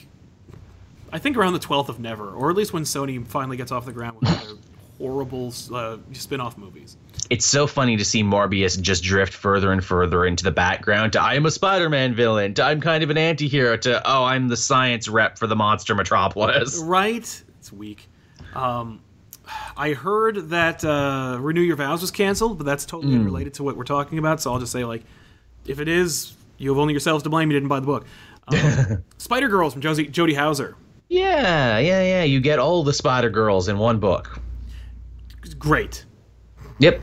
Speaker 1: I think around the twelfth of never, or at least when Sony finally gets off the ground with their horrible uh, spin-off movies.
Speaker 3: it's so funny to see Morbius just drift further and further into the background to I am a Spider-Man villain, to I'm kind of an anti-hero, to oh, I'm the science rep for the monster metropolis.
Speaker 1: Right? It's weak. Um, I heard that uh, Renew Your Vows was canceled, but that's totally unrelated to what we're talking about. So I'll just say, like, if it is, you have only yourselves to blame. You didn't buy the book. Um, Spider Girls from Josie, Jody Houser.
Speaker 3: Yeah, yeah, yeah. You get all the Spider Girls in one book.
Speaker 1: It's great.
Speaker 3: Yep.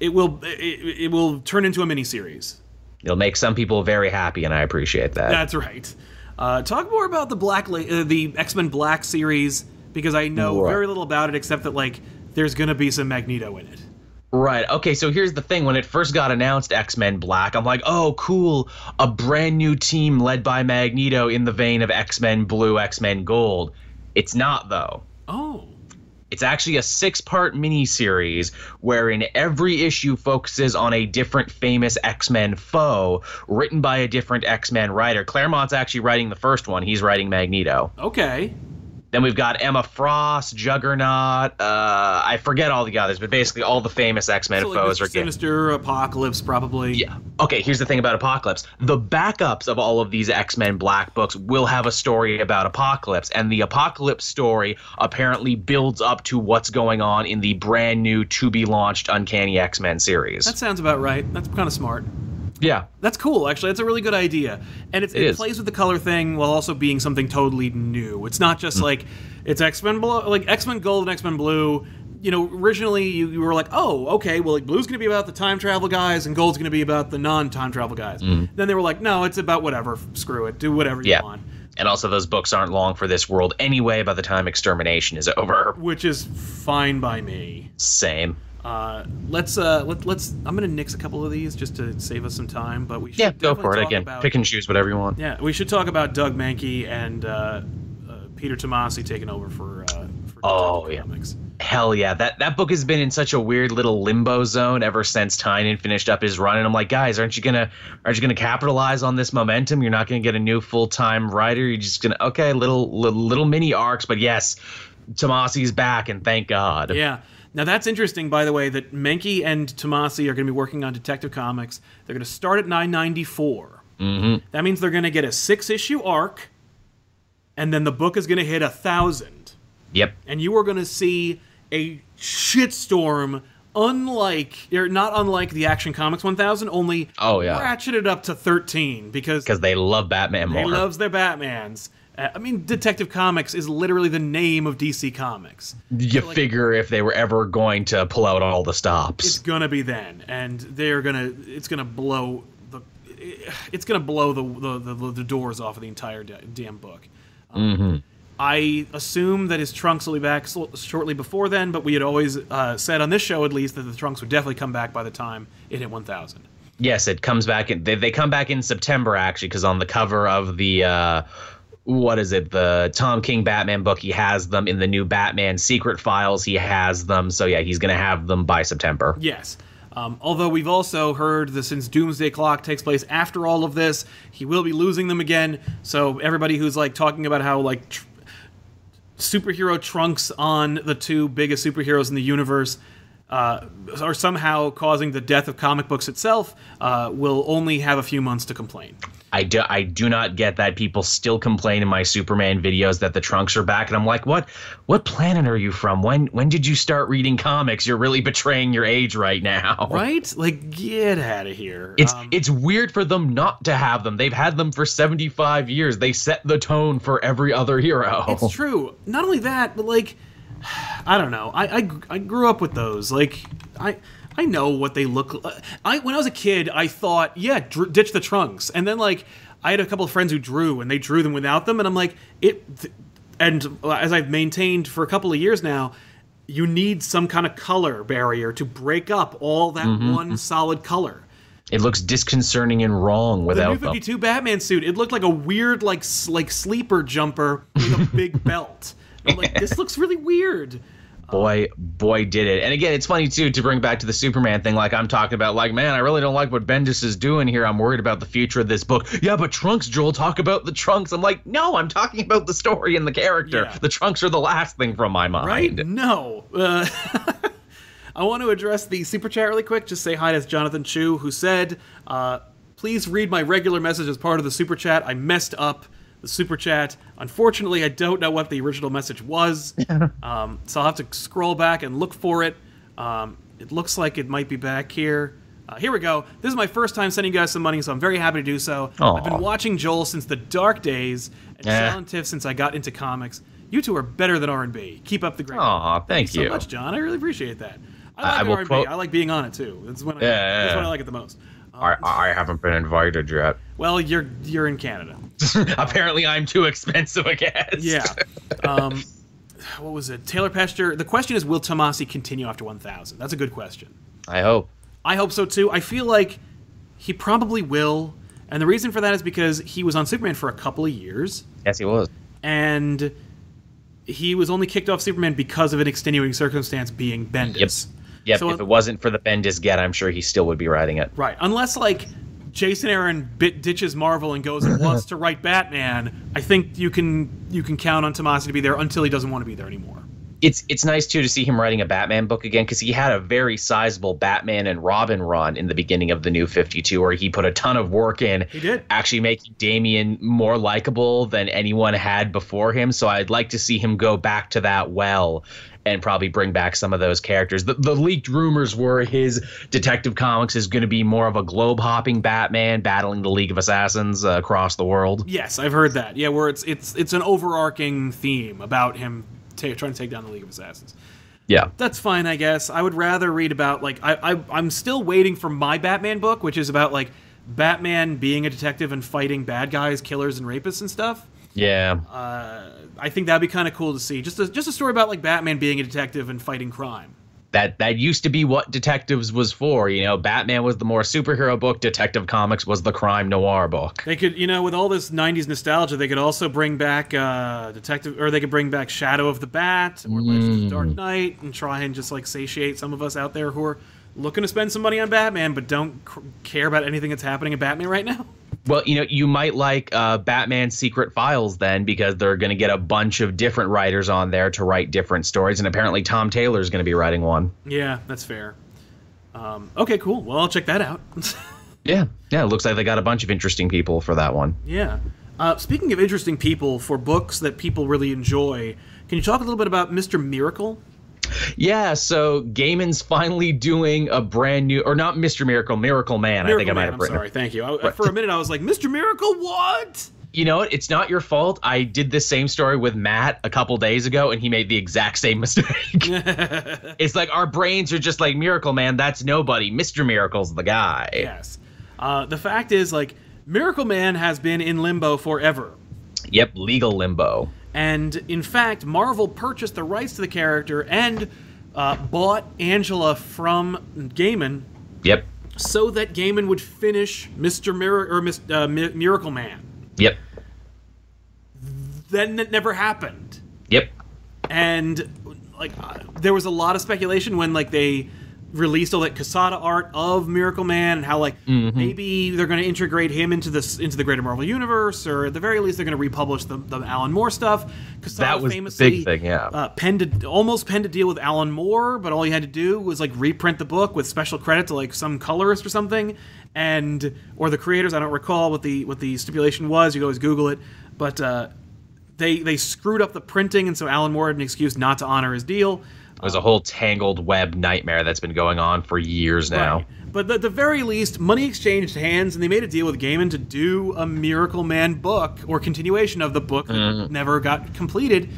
Speaker 1: It will. It, it will turn into a miniseries.
Speaker 3: It'll make some people very happy, and I appreciate that.
Speaker 1: That's right. Uh, talk more about the Black, La- uh, the X Men Black series because I know
Speaker 3: Right.
Speaker 1: very little about it except that like there's gonna be some Magneto in it.
Speaker 3: Right. Okay. So here's the thing. When it first got announced, X Men Black, I'm like, oh, cool. A brand new team led by Magneto in the vein of X Men Blue, X Men Gold. It's not, though.
Speaker 1: Oh,
Speaker 3: It's actually a six part miniseries wherein every issue focuses on a different famous X Men foe written by a different X Men writer. Claremont's actually writing the first one, he's writing Magneto.
Speaker 1: okay.
Speaker 3: Then we've got Emma Frost, Juggernaut, uh, I forget all the others, but basically all the famous X Men
Speaker 1: So like
Speaker 3: foes
Speaker 1: Mr.
Speaker 3: are getting.
Speaker 1: Sinister, Apocalypse, probably.
Speaker 3: Yeah. Okay, here's the thing about Apocalypse. The backups of all of these X Men Black books will have a story about Apocalypse, and the Apocalypse story apparently builds up to what's going on in the brand new to be launched Uncanny X Men series.
Speaker 1: That sounds about right. That's kind of smart.
Speaker 3: Yeah.
Speaker 1: That's cool, actually. That's a really good idea, and it's, it,
Speaker 3: It is.
Speaker 1: plays with the color thing while also being something totally new. It's not
Speaker 3: Mm.
Speaker 1: just like it's X Men Blue, like X Men Gold and X Men Blue. You know, originally you, you were like, oh, okay, well, like Blue's going to be about the time travel guys, and Gold's going to be about the non-time travel guys. Then they were like, no, it's about whatever. Screw it, do whatever you
Speaker 3: Mm. Yeah.
Speaker 1: want.
Speaker 3: And also, those books aren't long for this world anyway by the time Extermination is over.
Speaker 1: Which is fine by me.
Speaker 3: Same.
Speaker 1: Uh, let's uh, let, let's. I'm gonna nix a couple of these just to save us some time, but we should
Speaker 3: Yeah, go for it.
Speaker 1: talk
Speaker 3: Again,
Speaker 1: about-
Speaker 3: pick and choose whatever you want.
Speaker 1: Yeah, we should talk about Doug Mahnke and uh, uh, Peter Tomasi taking over for. Uh, for
Speaker 3: Oh, yeah.
Speaker 1: Comics.
Speaker 3: Hell yeah, that that book has been in such a weird little limbo zone ever since Tynion finished up his run, and I'm like, guys, aren't you gonna aren't you gonna capitalize on this momentum? You're not gonna get a new full time writer. You're just gonna okay, little, little little mini arcs, but yes, Tomasi's back, and thank God.
Speaker 1: Yeah. Now that's interesting, by the way, that Mahnke and Tomasi are going to be working on Detective Comics. They're going to start at 994. Mm-hmm. That means they're going to get a six-issue arc, and then the book is going to hit a thousand.
Speaker 3: Yep.
Speaker 1: and you are going to see a shitstorm unlike or not unlike the action comics 1000 only
Speaker 3: Oh, yeah.
Speaker 1: ratchet it up to 13 because
Speaker 3: Because they love Batman more.
Speaker 1: loves their batmans Uh, i mean detective comics is literally the name of dc comics
Speaker 3: you figure if they were ever going to pull out all the stops, it's
Speaker 1: gonna be then and they're gonna it's gonna blow the it's gonna blow the the, the, the doors off of the entire damn book um, I assume that his trunks will be back shortly before then, but we had always uh, said on this show, at least, that the trunks would definitely come back by the time it hit 1,000.
Speaker 3: Yes, it comes back. In, they they come back in September actually, because on the cover of the. Uh, what is it? The Tom King Batman book. He has them in the new Batman Secret Files. He has them. So yeah, he's gonna have them by September.
Speaker 1: Yes. Um, although we've also heard that since Doomsday Clock takes place after all of this, he will be losing them again. So everybody who's like talking about how like tr- superhero trunks on the two biggest superheroes in the universe uh, are somehow causing the death of comic books itself uh, will only have a few months to complain.
Speaker 3: I do I do not get that people still complain in my Superman videos that the trunks are back, and I'm like, what what planet are you from? When when did you start reading comics? You're really betraying your age right now.
Speaker 1: Right? Like, get out of here.
Speaker 3: It's
Speaker 1: Um,
Speaker 3: it's weird for them not to have them. They've had them for 75 years. They set the tone for every other hero.
Speaker 1: It's true. Not only that, but like, I don't know. I I, I grew up with those. Like, I I know what they look. like. I when I was a kid, I thought, yeah, dr- ditch the trunks, and then like I had a couple of friends who drew, and they drew them without them, and I'm like, it. Th- and uh, as I've maintained for a couple of years now. You need some kind of color barrier to break up all that mm-hmm, one mm-hmm. solid color.
Speaker 3: It looks disconcerting and wrong without
Speaker 1: The new
Speaker 3: without them.
Speaker 1: 52 Batman suit, it looked like a weird, like like sleeper jumper with a big belt. I'm like, this looks really weird.
Speaker 3: Boy boy did it and again it's funny too to bring back to the superman thing like i'm talking about like man i really don't like what bendis is doing here i'm worried about the future of this book yeah but trunks joel talk about the trunks i'm like no i'm talking about the story and the character
Speaker 1: Yeah.
Speaker 3: the trunks are the last thing from my mind
Speaker 1: Right? No. Uh, I want to address the super chat really quick. Just say hi to Jonathan Chu, who said, uh, "Please read my regular message as part of the super chat. I messed up the super chat. Unfortunately, I don't know what the original message was, um, so I'll have to scroll back and look for it. Um, it looks like it might be back here." Uh, here we go. This is my first time sending you guys some money, so I'm very happy to do so. I've been watching Joel since the dark days, and
Speaker 3: Eh.
Speaker 1: Silent Tiff since I got into comics. You two are better than R&B. Keep up the great.
Speaker 3: Aw,
Speaker 1: work.
Speaker 3: thank you so
Speaker 1: much, John. I really appreciate that. I like
Speaker 3: I
Speaker 1: R&B. I like being on it too. That's when I,
Speaker 3: Yeah, yeah,
Speaker 1: when. I like it the most.
Speaker 3: I, I haven't been invited yet
Speaker 1: Well, you're you're in Canada.
Speaker 3: apparently i'm too expensive i guess
Speaker 1: Yeah. Um, what was it? Taylor Pester. The question is, will Tomasi continue after 1,000? That's a good question.
Speaker 3: i hope
Speaker 1: I hope so too. I feel like he probably will, and the reason for that is because he was on Superman for a couple of years.
Speaker 3: yes he was
Speaker 1: and he was only kicked off Superman because of an extenuating circumstance being Bendis.
Speaker 3: Yep,
Speaker 1: So-
Speaker 3: if it wasn't for the Bendis get, I'm sure he still would be riding it.
Speaker 1: Right. Unless like Jason Aaron bit ditches Marvel and goes and wants to write Batman, I think you can you can count on Tomasi to be there until he doesn't want to be there anymore.
Speaker 3: It's it's nice too to see him writing a Batman book again because he had a very sizable Batman and Robin run in the beginning of the New 52 where he put a ton of work in.
Speaker 1: He did.
Speaker 3: Actually making Damian more likable than anyone had before him. So I'd like to see him go back to that well and probably bring back some of those characters. The, the leaked rumors were his Detective Comics is going to be more of a globe hopping Batman battling the League of Assassins uh, across the world.
Speaker 1: Yes, I've heard that. Yeah, where it's it's it's an overarching theme about him ta- trying to take down the League of Assassins.
Speaker 3: Yeah.
Speaker 1: That's fine, I guess. I would rather read about like I, I I'm still waiting for my Batman book, which is about like Batman being a detective and fighting bad guys, killers, and rapists and stuff.
Speaker 3: Yeah.
Speaker 1: I think that'd be kind of cool to see. Just a, just a story about like Batman being a detective and fighting crime.
Speaker 3: that that used to be what detectives was for. You know, Batman was the more superhero book, Detective Comics was the crime noir book.
Speaker 1: They could, you know, with all this '90s nostalgia, they could also bring back uh, detective, or they could bring back Shadow of the Bat or Legends of the Dark Knight, and try and just like satiate some of us out there who are looking to spend some money on Batman, but don't care about anything that's happening in Batman right now.
Speaker 3: Well, you know, you might like uh, Batman Secret Files then because they're going to get a bunch of different writers on there to write different stories, and apparently Tom Taylor is going to be writing one.
Speaker 1: Yeah, that's fair. Um, okay, cool. Well, I'll check that out.
Speaker 3: Yeah, yeah. It looks like they got a bunch of interesting people for that one.
Speaker 1: yeah. Uh, speaking of interesting people for books that people really enjoy, can you talk a little bit about Mr. Miracle?
Speaker 3: Yeah, so Gaiman's finally doing a brand new, or not Mr. Miracle, Miracle Man. I
Speaker 1: Miracle
Speaker 3: think I might
Speaker 1: Man,
Speaker 3: have
Speaker 1: I'm
Speaker 3: written. it.
Speaker 1: sorry. Thank you. I, For a minute, I was like, Mr. Miracle, what?
Speaker 3: You know what? It's not your fault. I did this same story with Matt a couple days ago, and he made the exact same mistake. it's like our brains are just like Miracle Man. That's nobody. Mr. Miracle's the guy.
Speaker 1: Yes. Uh, the fact is, like, Miracle Man has been in limbo forever.
Speaker 3: Yep, legal limbo.
Speaker 1: And in fact, Marvel purchased the rights to the character and uh, bought Angela from Gaiman
Speaker 3: Yep,
Speaker 1: so that Gaiman would finish Mr. Mir- or Mis- uh, Mi- Miracle Man.
Speaker 3: yep,
Speaker 1: Then that never happened.
Speaker 3: yep.
Speaker 1: and like uh, there was a lot of speculation when like they released all that Quesada art of Miracle Man and how like
Speaker 3: Mm-hmm.
Speaker 1: maybe they're going to integrate him into this into the greater Marvel universe or at the very least they're going to republish the, the Alan Moore stuff. Quesada
Speaker 3: That was
Speaker 1: famously
Speaker 3: big thing, yeah.
Speaker 1: uh, penned a, almost penned a deal with Alan Moore, but all he had to do was like reprint the book with special credit to like some colorist or something, and or the creators. I don't recall what the what the stipulation was. You can always Google it, but. Uh, they, they screwed up the printing, and so Alan Moore had an excuse not to honor his deal.
Speaker 3: It was a whole tangled web nightmare that's been going on for years now.
Speaker 1: Right. But at the very least, money exchanged hands, and they made a deal with Gaiman to do a Miracle Man book or continuation of the book that
Speaker 3: Mm-hmm.
Speaker 1: never got completed.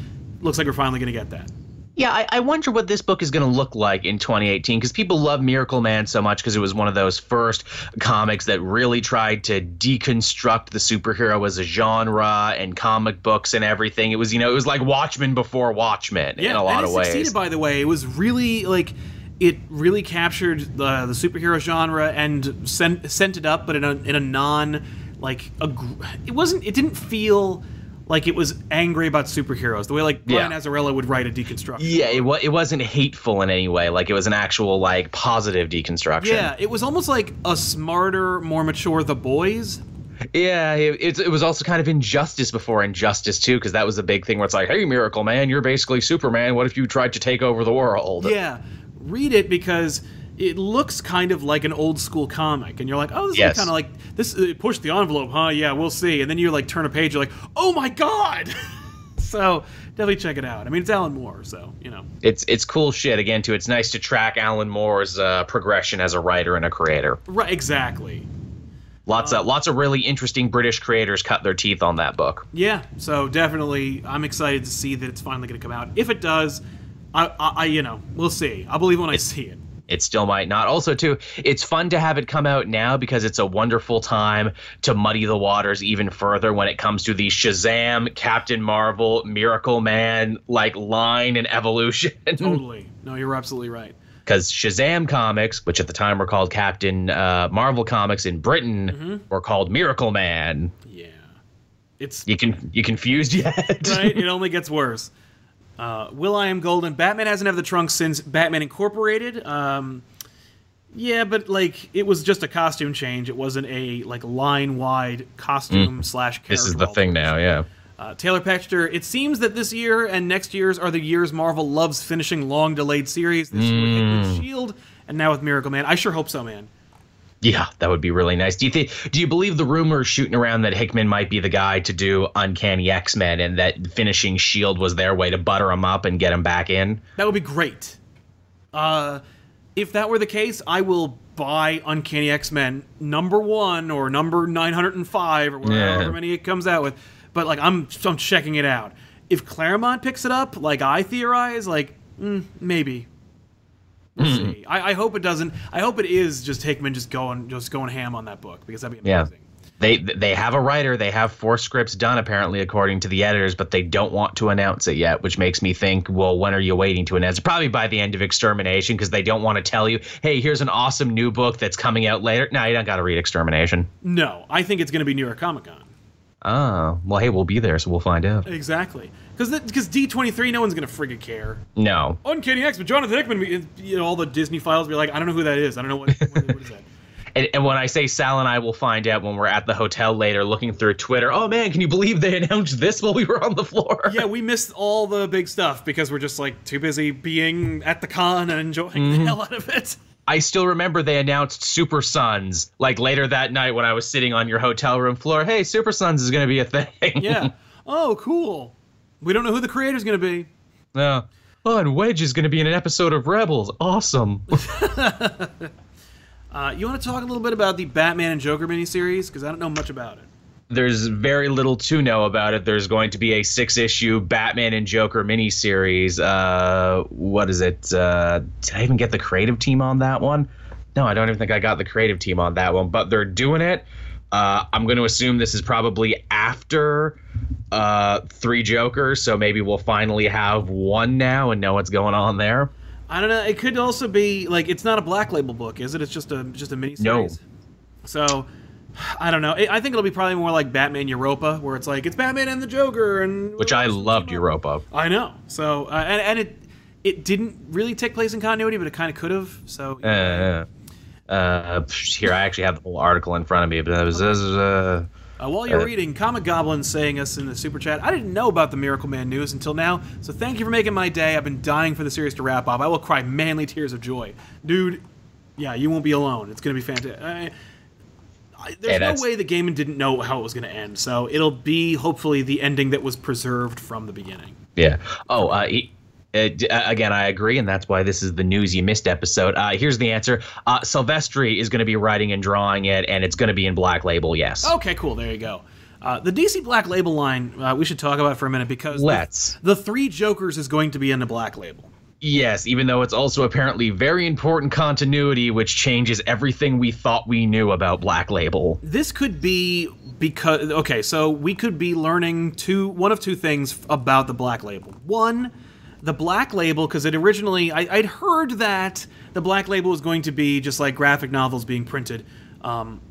Speaker 1: Looks like we're finally going to get that.
Speaker 3: Yeah, I, I wonder what this book is going to look like in 2018 because people love Miracle Man so much because it was one of those first comics that really tried to deconstruct the superhero as a genre and comic books and everything. It was, you know, it was like Watchmen before Watchmen in a lot of
Speaker 1: it
Speaker 3: ways.
Speaker 1: succeeded, by the way. It was really like it really captured the the superhero genre and sent sent it up, but in a in a non like a, it wasn't. It didn't feel like it was angry about superheroes, the way like Brian
Speaker 3: Yeah.
Speaker 1: Azzarello would write a deconstruction.
Speaker 3: Yeah, it, wa- it wasn't hateful in any way. Like it was an actual like positive deconstruction.
Speaker 1: Yeah, it was almost like a smarter, more mature The Boys.
Speaker 3: Yeah, it, it's it was also kind of injustice before injustice too, because that was the big thing where it's like, hey, Miracle Man, you're basically Superman. What if you tried to take over the world?
Speaker 1: Yeah, read it because it looks kind of like an old school comic, and you're like, oh, this
Speaker 3: Yes.
Speaker 1: is kind of like this. Uh, push the envelope, huh? Yeah, we'll see. And then you like turn a page, you're like, oh my god. so definitely check it out. I mean, it's Alan Moore, so you know.
Speaker 3: It's it's cool shit. Again, too. It's nice to track Alan Moore's uh, progression as a writer and a creator.
Speaker 1: Right, exactly.
Speaker 3: Lots of lots of really interesting British creators cut their teeth on that book.
Speaker 1: Yeah, so definitely, I'm excited to see that it's finally going to come out. If it does, I, I, I, you know, we'll see. I'll believe when I see it.
Speaker 3: It still might not. Also, too, it's fun to have it come out now because it's a wonderful time to muddy the waters even further when it comes to the Shazam, Captain Marvel, Miracle Man like line and evolution.
Speaker 1: Totally. No, you're absolutely right.
Speaker 3: because Shazam comics, which at the time were called Captain uh, Marvel comics in Britain,
Speaker 1: Mm-hmm.
Speaker 3: were called Miracle Man.
Speaker 1: Yeah, it's
Speaker 3: You can you confused yet?
Speaker 1: right. It only gets worse. Uh, Will I am Golden. Batman hasn't had the trunk since Batman Incorporated. Um, yeah, but like it was just a costume change. It wasn't a like line wide costume slash.
Speaker 3: Mm. this is the thing now, yeah.
Speaker 1: Uh, Taylor Pexter, it seems that this year and next year's are the years Marvel loves finishing long delayed series. This year with with Shield and now with Miracle Man. I sure hope so, man.
Speaker 3: Yeah, that would be really nice. Do you think? Do you believe the rumors shooting around that Hickman might be the guy to do Uncanny X Men, and that finishing Shield was their way to butter him up and get him back in?
Speaker 1: That would be great. Uh, if that were the case, I will buy Uncanny X Men number one or number 905 or whatever
Speaker 3: Yeah.
Speaker 1: however many it comes out with. But like, I'm I'm checking it out. If Claremont picks it up, like I theorize, like mm, maybe. We'll
Speaker 3: Hmm.
Speaker 1: see. I, I hope it doesn't. I hope it is just Hickman just going just going ham on that book because that'd be amazing. Yeah.
Speaker 3: They they have a writer. They have four scripts done apparently, according to the editors, but they don't want to announce it yet, which makes me think, well, when are you waiting to announce? it? Probably by the end of Extermination, because they don't want to tell you, hey, here's an awesome new book that's coming out later. No, you don't got to read Extermination.
Speaker 1: No, I think it's going to be New York Comic Con.
Speaker 3: Oh, well, hey, we'll be there, so we'll find out.
Speaker 1: Exactly. Because because D23, no one's going to friggin' care.
Speaker 3: No,
Speaker 1: Uncanny X, but Jonathan Hickman, you know, all the Disney files be like, I don't know who that is. I don't know what, what, what is that.
Speaker 3: And, and when I say Sal and I will find out when we're at the hotel later looking through Twitter, oh man, can you believe they announced this while we were on the floor?
Speaker 1: Yeah, we missed all the big stuff because we're just like too busy being at the con and enjoying the mm-hmm. hell out of it.
Speaker 3: I still remember they announced Super Sons like later that night when I was sitting on your hotel room floor. Hey, Super Sons is going to be a thing.
Speaker 1: Yeah. oh, cool. We don't know who the creator's going to be.
Speaker 3: Yeah. Oh, and Wedge is going to be in an episode of Rebels. Awesome.
Speaker 1: Uh, you want to talk a little bit about the Batman and Joker miniseries? Because I don't know much about it.
Speaker 3: There's very little to know about it. There's going to be a six issue Batman and Joker miniseries. Uh, what is it? Uh, did I even get the creative team on that one? No, I don't even think I got the creative team on that one, but they're doing it. Uh, I'm going to assume this is probably after uh, Three Jokers, so maybe we'll finally have one now and know what's going on there.
Speaker 1: I don't know. It could also be like it's not a black label book, is it? It's just a just a miniseries.
Speaker 3: No.
Speaker 1: So I don't know. I I think it'll be probably more like Batman Europa, where it's like it's Batman and the Joker, and
Speaker 3: Which I loved Europa.
Speaker 1: I know. So uh, and and it it didn't really take place in continuity, but it kind of could have. So
Speaker 3: Uh, uh, here, I actually have the whole article in front of me, but it was. Uh,
Speaker 1: Uh, while you're
Speaker 3: Uh,
Speaker 1: reading, Comic Goblin saying us in the super chat, I didn't know about the Miracle Man news until now, so thank you for making my day. I've been dying for the series to wrap up. I will cry manly tears of joy. Dude, yeah, you won't be alone. It's going to be fantastic. I, I, there's
Speaker 3: Hey,
Speaker 1: no way the game didn't know how it was going to end, so it'll be hopefully the ending that was preserved from the beginning.
Speaker 3: Yeah. Oh, uh, he, uh, d- uh, again, I agree, and that's why this is the news you missed episode. Uh, here's the answer: uh, Silvestri is going to be writing and drawing it, and it's going to be in Black Label. Yes.
Speaker 1: Okay, cool. There you go. Uh, the DC Black Label line uh, we should talk about for a minute because
Speaker 3: Let's.
Speaker 1: the Three Jokers is going to be in the Black Label.
Speaker 3: Yes, even though it's also apparently very important continuity, which changes everything we thought we knew about Black Label.
Speaker 1: this could be because okay so we could be learning two one of two things about the black label one the black label because it originally I, i'd heard that the black label was going to be just like graphic novels being printed um,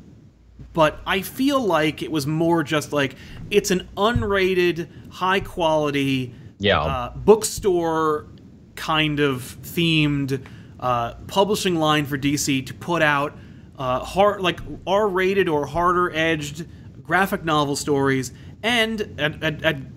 Speaker 1: but I feel like it was more just like it's an unrated, high quality,
Speaker 3: Yeah.
Speaker 1: uh, bookstore kind of themed uh, publishing line for DC to put out uh, hard, like R-rated or harder edged graphic novel stories. And at, at, at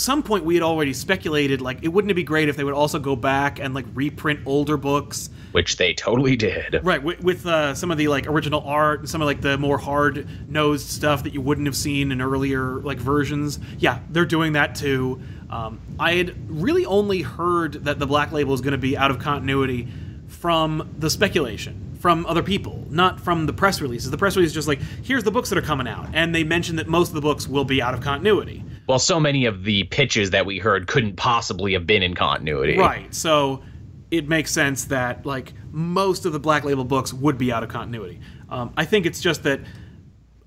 Speaker 1: some point, we had already speculated like it wouldn't it be great if they would also go back and like reprint older books
Speaker 3: Which they totally did.
Speaker 1: Right, with, with uh, some of the like original art and some of like the more hard nosed stuff that you wouldn't have seen in earlier like versions. Yeah, they're doing that too. Um, I had really only heard that the Black Label is going to be out of continuity from the speculation from other people, not from the press releases. The press release is just like, here's the books that are coming out, and they mentioned that most of the books will be out of continuity.
Speaker 3: Well, so many of the pitches that we heard couldn't possibly have been in continuity.
Speaker 1: Right. So it makes sense that like most of the Black Label books would be out of continuity. Um, I think it's just that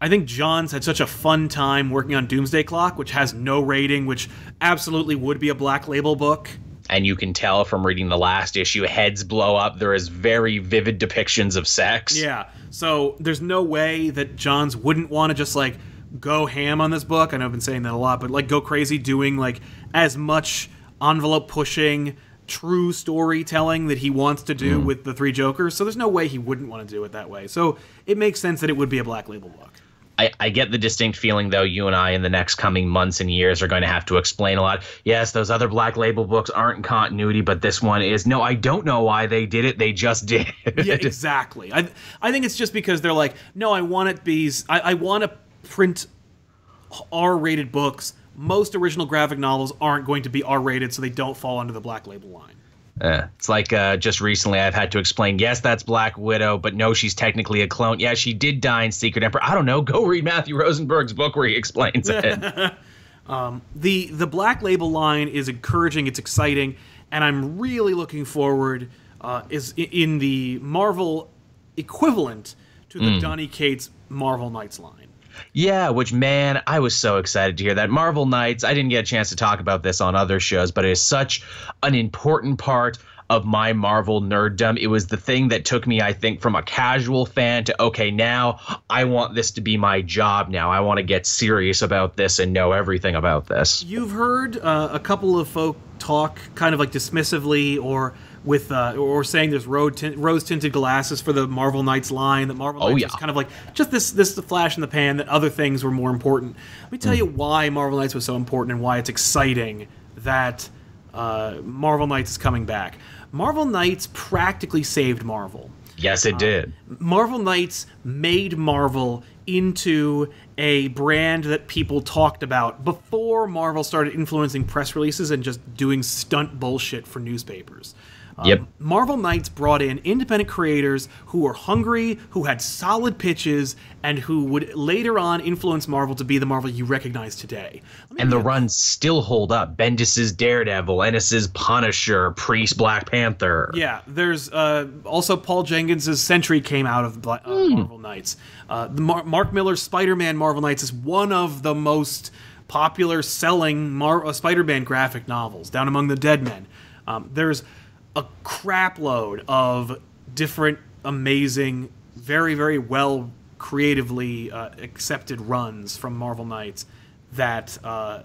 Speaker 1: I think John's had such a fun time working on Doomsday Clock, which has no rating, which absolutely would be a Black Label book.
Speaker 3: And you can tell from reading the last issue, heads blow up. There is very vivid depictions of sex.
Speaker 1: Yeah. So there's no way that Johns wouldn't want to just like go ham on this book. I know I've been saying that a lot, but like go crazy doing like as much envelope pushing, true storytelling that he wants to do mm. with the three Jokers. So there's no way he wouldn't want to do it that way. So it makes sense that it would be a Black Label book.
Speaker 3: I, I get the distinct feeling, though, you and I in the next coming months and years are going to have to explain a lot. Yes, those other Black Label books aren't in continuity, but this one is. No, I don't know why they did it. They just did.
Speaker 1: yeah, exactly. I I think it's just because they're like, no, I want it these. I, I want to print R-rated books. Most original graphic novels aren't going to be R-rated, so they don't fall under the Black Label line.
Speaker 3: Uh, it's like uh, just recently I've had to explain. Yes, that's Black Widow, but no, she's technically a clone. Yeah, she did die in Secret Emperor. I don't know. Go read Matthew Rosenberg's book where he explains it.
Speaker 1: the the Black Label line is encouraging. It's exciting, and I'm really looking forward. Uh, is in the Marvel equivalent to the Donny Cates Marvel Knights line.
Speaker 3: Yeah, which man, I was so excited to hear that. Marvel Knights, I didn't get a chance to talk about this on other shows, but it is such an important part of my Marvel nerddom. It was the thing that took me, I think, from a casual fan to okay, now I want this to be my job now. I want to get serious about this and know everything about this.
Speaker 1: You've heard uh, a couple of folk talk kind of like dismissively or with uh, or saying there's rose rose tinted glasses for the Marvel Knights line that Marvel
Speaker 3: Oh,
Speaker 1: Knights
Speaker 3: yeah.
Speaker 1: was kind of like just this this flash in the pan that other things were more important. Let me tell you
Speaker 3: Hmm.
Speaker 1: why Marvel Knights was so important and why it's exciting that uh, Marvel Knights is coming back. Marvel Knights practically saved Marvel.
Speaker 3: Yes, it did.
Speaker 1: Marvel Knights made Marvel into a brand that people talked about before Marvel started influencing press releases and just doing stunt bullshit for newspapers. Um,
Speaker 3: Yep.
Speaker 1: Marvel Knights brought in independent creators who were hungry, who had solid pitches, and who would later on influence Marvel to be the Marvel you recognize today.
Speaker 3: And the runs still hold up. Bendis's Daredevil, Ennis's Punisher, Priest Black Panther.
Speaker 1: Yeah, there's uh, also Paul Jenkins's Sentry came out of Bla- uh, Marvel Knights. Uh, the Mar- Mark Millar's Spider-Man Marvel Knights is one of the most popular selling Mar- uh, Spider-Man graphic novels, down among the dead men. Um, there's a crap load of different, amazing, very, very well creatively uh, accepted runs from Marvel Knights that uh,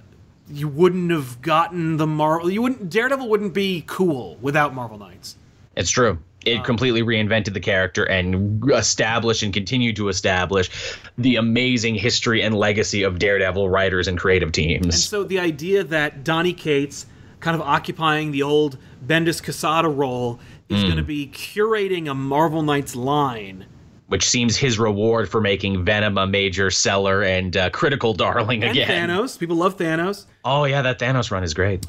Speaker 1: you wouldn't have gotten the Marvel. You wouldn't Daredevil wouldn't be cool without Marvel Knights.
Speaker 3: It's true. It completely reinvented the character and established and continued to establish the amazing history and legacy of Daredevil writers and creative teams.
Speaker 1: And so the idea that Donny Cates, kind of occupying the old Bendis Quesada role, is going to be curating a Marvel Knights line.
Speaker 3: which seems his reward for making Venom a major seller and uh, critical darling
Speaker 1: And
Speaker 3: again.
Speaker 1: Thanos. People love Thanos.
Speaker 3: Oh yeah, that Thanos run is great.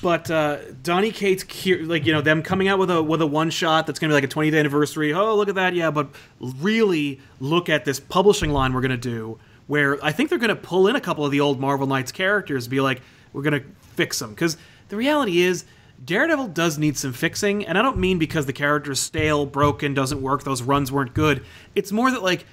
Speaker 1: But uh, Donny Cates, like you know, them coming out with a with a one shot that's going to be like a 20th anniversary. Oh, look at that! Yeah, but really look at this publishing line we're going to do, where I think they're going to pull in a couple of the old Marvel Knights characters, be like, we're going to fix them because the reality is. Daredevil does need some fixing, and I don't mean because the character is stale, broken, doesn't work, those runs weren't good. It's more that, like,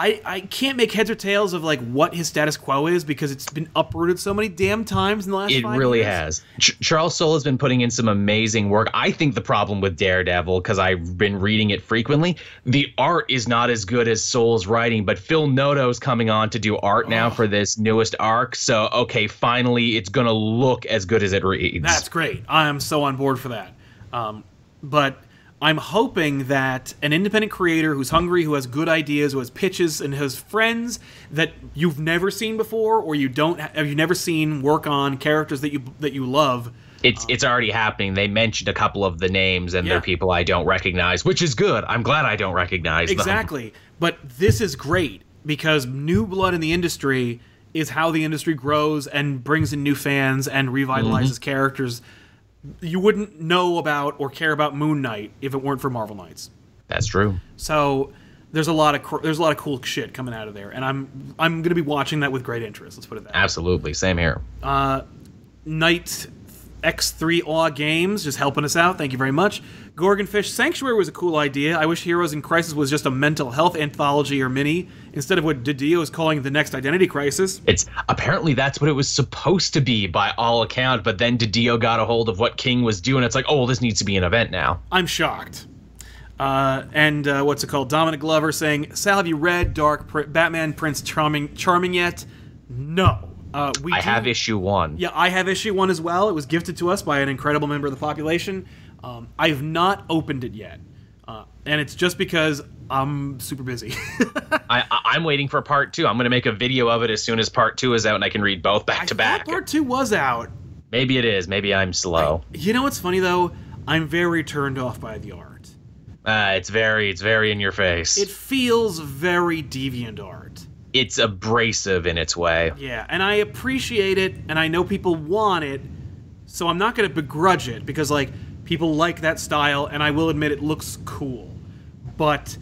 Speaker 1: I, I can't make heads or tails of like what his status quo is because it's been uprooted so many damn times in the last.
Speaker 3: Year.
Speaker 1: It
Speaker 3: really
Speaker 1: years.
Speaker 3: has. Ch- Charles Soule has been putting in some amazing work. I think the problem with Daredevil, because I've been reading it frequently, the art is not as good as Soule's writing. But Phil Noto's coming on to do art now
Speaker 1: Oh.
Speaker 3: for this newest arc. So okay, finally, it's gonna look as good as it reads.
Speaker 1: That's great. I am so on board for that. Um, but I'm hoping that an independent creator who's hungry, who has good ideas, who has pitches, and has friends that you've never seen before, or you don't have you never seen work on characters that you that you love.
Speaker 3: it's it's already happening. They mentioned a couple of the names, and
Speaker 1: Yeah.
Speaker 3: they're people I don't recognize, which is good. I'm glad I don't recognize them.
Speaker 1: Exactly. But this is great because new blood in the industry is how the industry grows and brings in new fans and revitalizes mm-hmm. characters you wouldn't know about or care about Moon Knight if it weren't for Marvel Knights.
Speaker 3: That's true.
Speaker 1: So there's a lot of cr- there's a lot of cool shit coming out of there, and I'm I'm gonna be watching that with great interest. Let's put it that. way.
Speaker 3: Absolutely. Same here.
Speaker 1: Uh, Knight X3 Aw Games just helping us out. Thank you very much. Gorgonfish Sanctuary was a cool idea. I wish Heroes in Crisis was just a mental health anthology or mini instead of what DiDio is calling the next identity crisis.
Speaker 3: It's apparently that's what it was supposed to be by all account, but then DiDio got a hold of what King was doing. It's like, oh, well, this needs to be an event now.
Speaker 1: I'm shocked. Uh, and uh, what's it called? Dominic Glover saying, "Sal, have you read Dark Batman Prince Charming Charming yet?" No. Uh, we
Speaker 3: I
Speaker 1: do-
Speaker 3: have issue one.
Speaker 1: Yeah, I have issue one as well. It was gifted to us by an incredible member of the population. Um, I have not opened it yet, uh, and it's just because I'm super busy.
Speaker 3: I, I, I'm waiting for part two. I'm going to make a video of it as soon as part two is out, and I can read both back
Speaker 1: I
Speaker 3: to back.
Speaker 1: Part two was out.
Speaker 3: Maybe it is. Maybe I'm slow.
Speaker 1: You know what's funny though? I'm very turned off by the art.
Speaker 3: Uh, it's very, it's very in your face.
Speaker 1: It feels very deviant art.
Speaker 3: it's abrasive in its way.
Speaker 1: Yeah, and I appreciate it, and I know people want it, so I'm not going to begrudge it because like people like that style, and I will admit it looks cool, but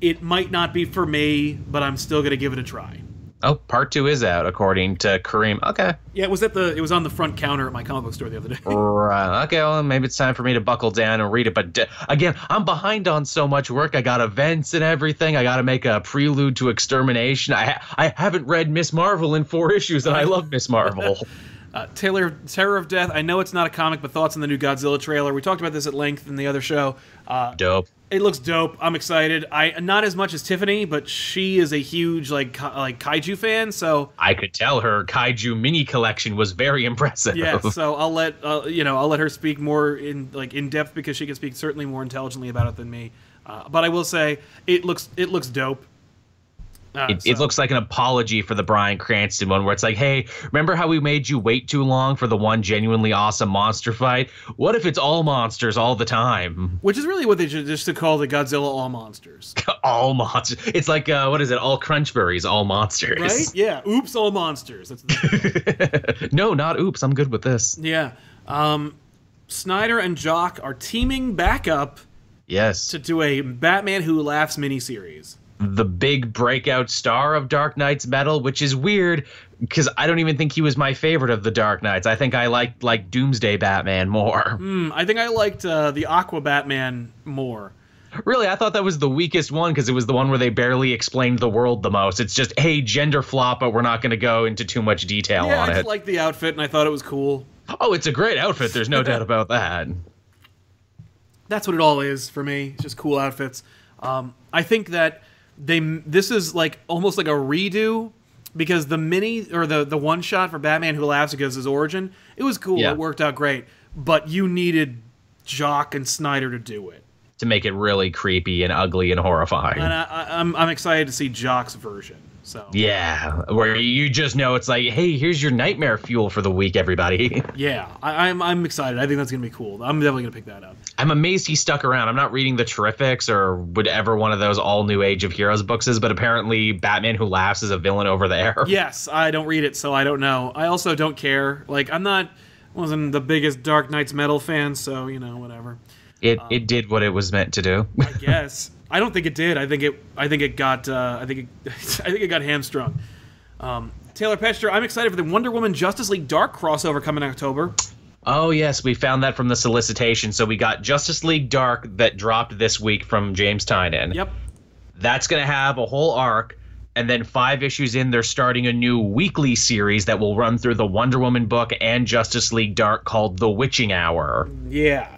Speaker 1: it might not be for me. But I'm still going to give it a try.
Speaker 3: Oh, part two is out according to Kareem. Okay,
Speaker 1: Yeah, it was at the it was on the front counter at my comic book store the other day.
Speaker 3: right. Okay, well maybe it's time for me to buckle down and read it. But d- again, I'm behind on so much work. I got events and everything. I got to make a prelude to extermination. I ha- I haven't read Ms. Marvel in four issues, and I love Ms. Marvel.
Speaker 1: Uh, Taylor Terror of Death. I know it's not a comic, but thoughts on the new Godzilla trailer. We talked about this at length in the other show. Uh,
Speaker 3: Dope.
Speaker 1: it looks dope. I'm excited. I not as much as Tiffany, but she is a huge like like kaiju fan. So
Speaker 3: I could tell her kaiju mini collection was very impressive.
Speaker 1: yeah. so I'll let uh, you know I'll let her speak more in like in depth because she can speak certainly more intelligently about it than me. Uh, but I will say it looks it looks dope. Uh,
Speaker 3: It, it looks like an apology for the Bryan Cranston one, where it's like, "Hey, remember how we made you wait too long for the one genuinely awesome monster fight? What if it's all monsters all the time?
Speaker 1: which is really what they should just to call the Godzilla all monsters,
Speaker 3: all monsters. It's like, uh, what is it? All Crunchberries, all monsters.
Speaker 1: right? Yeah. Oops, all monsters. That's the-
Speaker 3: no, not oops. I'm good with this.
Speaker 1: Yeah. Um, Snyder and Jock are teaming back up
Speaker 3: Yes,
Speaker 1: to do a Batman Who Laughs miniseries.
Speaker 3: The big breakout star of Dark Nights Metal, which is weird because I don't even think he was my favorite of the Dark Knights. I think I liked like Doomsday Batman more.
Speaker 1: Hmm, I think I liked uh, the Aqua Batman more.
Speaker 3: Really, I thought that was the weakest one because it was the one where they barely explained the world the most. It's just, hey, gender flop, but we're not going to go into too much detail
Speaker 1: Yeah,
Speaker 3: on
Speaker 1: I
Speaker 3: it.
Speaker 1: just liked the outfit and I thought it was cool.
Speaker 3: oh, it's a great outfit. There's no doubt about that.
Speaker 1: That's what it all is for me. It's just cool outfits. Um, I think that they this is like almost like a redo because the mini or the the one shot for Batman Who Laughs because his origin it was cool.
Speaker 3: Yeah.
Speaker 1: It worked out great, but you needed Jock and Snyder to do it.
Speaker 3: To make it really creepy and ugly and horrifying.
Speaker 1: and I, I, I'm I'm excited to see Jock's version. So
Speaker 3: yeah, where you just know it's like, hey, here's your nightmare fuel for the week, everybody.
Speaker 1: yeah, I, I'm I'm excited. I think that's gonna be cool. I'm definitely gonna pick that up.
Speaker 3: I'm amazed he stuck around. I'm not reading the Terrifics or whatever one of those all new Age of Heroes books is, but apparently Batman Who Laughs is a villain over there.
Speaker 1: Yes, I don't read it, so I don't know. I also don't care. Like I'm not wasn't the biggest Dark Nights metal fan, so you know whatever.
Speaker 3: It it um, did what it was meant to do.
Speaker 1: I guess I don't think it did. I think it I think it got uh, I think it, I think it got hamstrung. Um, Taylor Petcher, I'm excited for the Wonder Woman Justice League Dark crossover coming in October.
Speaker 3: Oh yes, we found that from the solicitation. So we got Justice League Dark that dropped this week from James Tynion.
Speaker 1: Yep.
Speaker 3: That's gonna have a whole arc And then five issues in, they're starting a new weekly series that will run through the Wonder Woman book and Justice League Dark called The Witching Hour.
Speaker 1: Yeah.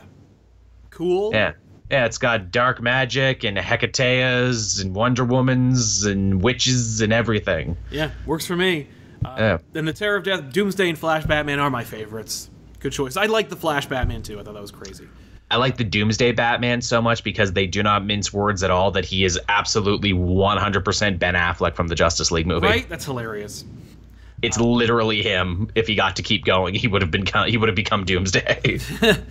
Speaker 1: Cool.
Speaker 3: Yeah. Yeah, it's got dark magic and Hecateas and Wonder Womans and witches and everything.
Speaker 1: Yeah, works for me. Uh,
Speaker 3: Yeah.
Speaker 1: And the Terror of Death, Doomsday, and Flash Batman are my favorites. Good choice. I like the Flash Batman too. I thought that was crazy.
Speaker 3: I like the Doomsday Batman so much because they do not mince words at all that he is absolutely 100% Ben Affleck from the Justice League movie.
Speaker 1: Right? That's hilarious.
Speaker 3: It's literally him. If he got to keep going, he would have been he would have become Doomsday.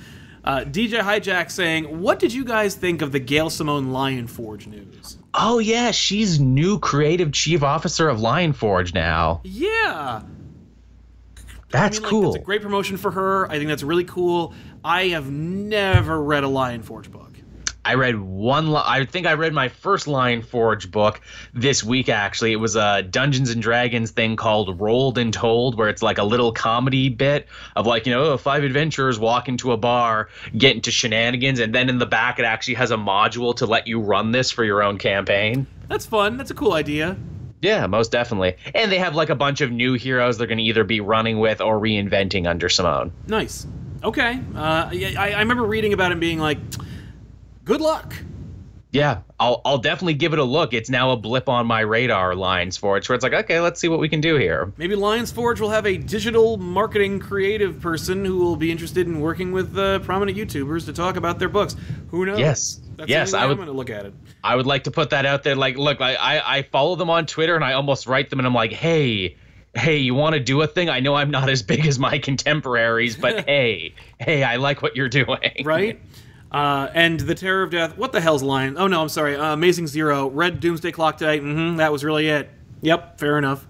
Speaker 1: Uh, DJ Hijack saying, "What did you guys think of the Gail Simone Lion Forge news?"
Speaker 3: oh yeah, she's new creative chief officer of Lion Forge now.
Speaker 1: Yeah,
Speaker 3: That's
Speaker 1: I mean, like,
Speaker 3: cool.
Speaker 1: That's a great promotion for her. I think that's really cool. I have never read a Lion Forge book.
Speaker 3: I read one. Li- I think I read my first Lion Forge book this week. Actually, it was a Dungeons and Dragons thing called Rolled and Told, where it's like a little comedy bit of like you know five adventurers walk into a bar, get into shenanigans, and then in the back it actually has a module to let you run this for your own campaign.
Speaker 1: That's fun. That's a cool idea.
Speaker 3: Yeah, most definitely. And they have like a bunch of new heroes they're going to either be running with or reinventing under Simone.
Speaker 1: Nice. Okay. Uh, yeah, I, I remember reading about it and being like, "Good luck."
Speaker 3: Yeah, I'll I'll definitely give it a look. It's now a blip on my radar Lions Forge, where it's like, okay, let's see what we can do here.
Speaker 1: Maybe Lions Forge will have a digital marketing creative person who will be interested in working with uh, prominent YouTubers to talk about their books. Who knows?
Speaker 3: Yes.
Speaker 1: That's
Speaker 3: Yes, I would-
Speaker 1: I'm going to look at it.
Speaker 3: I would like to put that out there. Like, look, I, I, I follow them on Twitter and I almost write them and I'm like, hey, hey, you want to do a thing? I know I'm not as big as my contemporaries, but hey, hey, I like what you're doing.
Speaker 1: Right? Uh, and the Terror of Death. What the hell's Lion? Oh no, I'm sorry. Uh, Amazing Zero. Red Doomsday Clock today. Mm-hmm. That was really it. Yep. Fair enough.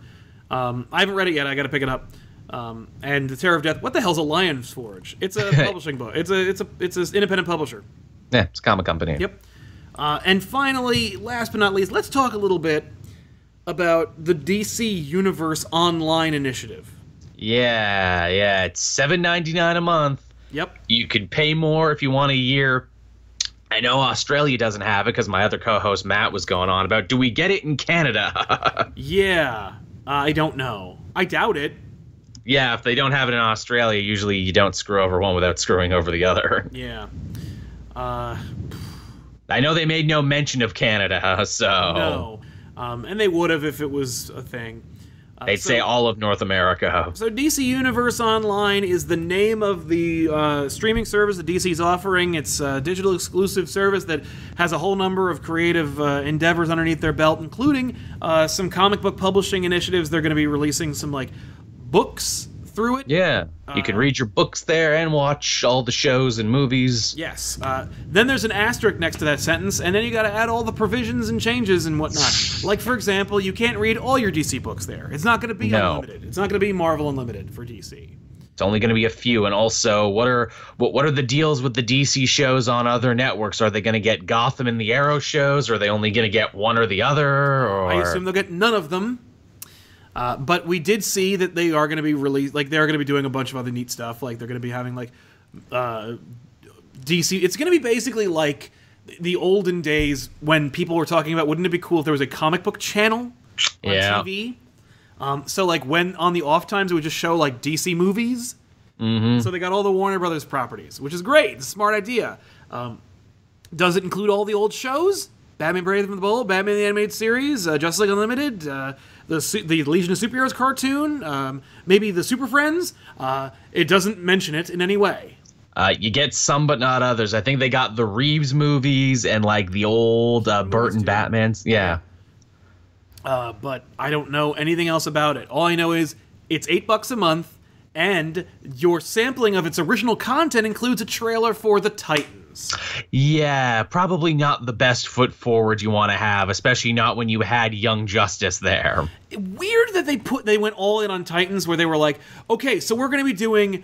Speaker 1: Um, I haven't read it yet. I got to pick it up. Um, and the Terror of Death. What the hell's a Lion's Forge? It's a publishing book. It's a it's a it's an independent publisher.
Speaker 3: Yeah, it's a comic company.
Speaker 1: Yep. Uh, and finally, last but not least, let's talk a little bit about the DC Universe Online initiative.
Speaker 3: Yeah, yeah. It's seven ninety nine a month.
Speaker 1: Yep.
Speaker 3: You could pay more if you want a year. I know Australia doesn't have it because my other co-host Matt was going on about. Do we get it in Canada?
Speaker 1: Yeah. I don't know. I doubt it.
Speaker 3: yeah, if they don't have it in Australia, usually you don't screw over one without screwing over the other.
Speaker 1: Yeah. Uh,
Speaker 3: I know they made no mention of Canada, so
Speaker 1: no. Um, and they would have if it was a thing. Uh,
Speaker 3: they'd
Speaker 1: so-
Speaker 3: say all of North America.
Speaker 1: So DC Universe Online is the name of the uh, streaming service that DC is offering. It's a digital exclusive service that has a whole number of creative uh, endeavors underneath their belt, including uh, some comic book publishing initiatives. They're going to be releasing some like books through it.
Speaker 3: Yeah, you can
Speaker 1: Uh,
Speaker 3: read your books there and watch all the shows and movies.
Speaker 1: Yes. Uh, then there's an asterisk next to that sentence, and then you got to add all the provisions and changes and whatnot. like, for example, you can't read all your DC books there. It's not going to be
Speaker 3: No.
Speaker 1: unlimited. It's not going to be Marvel Unlimited for DC.
Speaker 3: It's only going to be a few. And also, what are what what are the deals with the DC shows on other networks? Are they going to get Gotham and the Arrow shows? Or are they only going to get one or the other? Or
Speaker 1: I assume they'll get none of them. Uh, but we did see that they are going to be released. Like they're going to be doing a bunch of other neat stuff. Like they're going to be having like uh, DC. It's going to be basically like the olden days when people were talking about. Wouldn't it be cool if there was a comic book channel on
Speaker 3: Yeah.
Speaker 1: TV? Um, so like when on the off times it would just show like DC movies. Mm-hmm. So they got all the Warner Brothers properties, which is great. It's a smart idea. Um, does it include all the old shows? Batman Brave and the Bold, Batman the Animated Series, uh, Justice League Unlimited, uh, the the Legion of Superheroes cartoon, um, maybe the Super Friends. Uh, it doesn't mention it in any way.
Speaker 3: Uh, you get some, but not others. I think they got the Reeves movies and like the old uh, Burton. Batmans. Yeah.
Speaker 1: Uh, but I don't know anything else about it. All I know is it's eight bucks a month, and your sampling of its original content includes a trailer for the Titans.
Speaker 3: Yeah, probably not the best foot forward you want to have, especially not when you had Young Justice there.
Speaker 1: weird that they put they went all in on Titans where they were like, okay, so we're going to be doing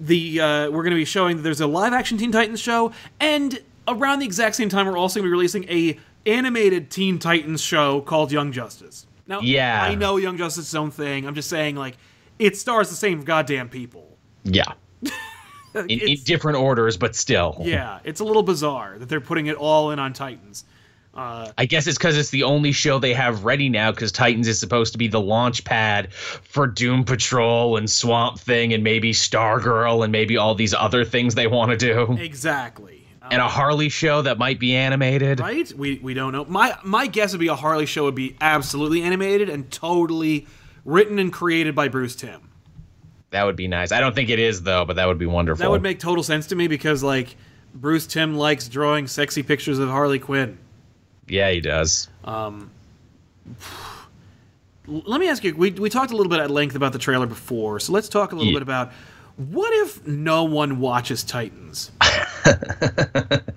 Speaker 1: the uh, we're going to be showing that there's a live action Teen Titans show, and around the exact same time we're also going to be releasing a animated Teen Titans show called Young Justice. Now,
Speaker 3: Yeah.
Speaker 1: I know Young Justice is its own thing. I'm just saying like it stars the same goddamn people.
Speaker 3: Yeah. In, in different orders, but still.
Speaker 1: yeah, it's a little bizarre that they're putting it all in on Titans. Uh,
Speaker 3: I guess it's because it's the only show they have ready now. Because Titans is supposed to be the launch pad for Doom Patrol and Swamp Thing and maybe Stargirl and maybe all these other things they want to do.
Speaker 1: exactly. Uh,
Speaker 3: And a Harley show that might be animated.
Speaker 1: right? We we don't know. My my guess would be a Harley show would be absolutely animated and totally written and created by Bruce Timm.
Speaker 3: That would be nice. I don't think it is though, but that would be wonderful.
Speaker 1: That would make total sense to me because like Bruce Timm likes drawing sexy pictures of Harley Quinn.
Speaker 3: yeah, he does.
Speaker 1: Um, l- Let me ask you. We we talked a little bit at length about the trailer before, so let's talk a little
Speaker 3: Yeah.
Speaker 1: bit about what if no one watches Titans. You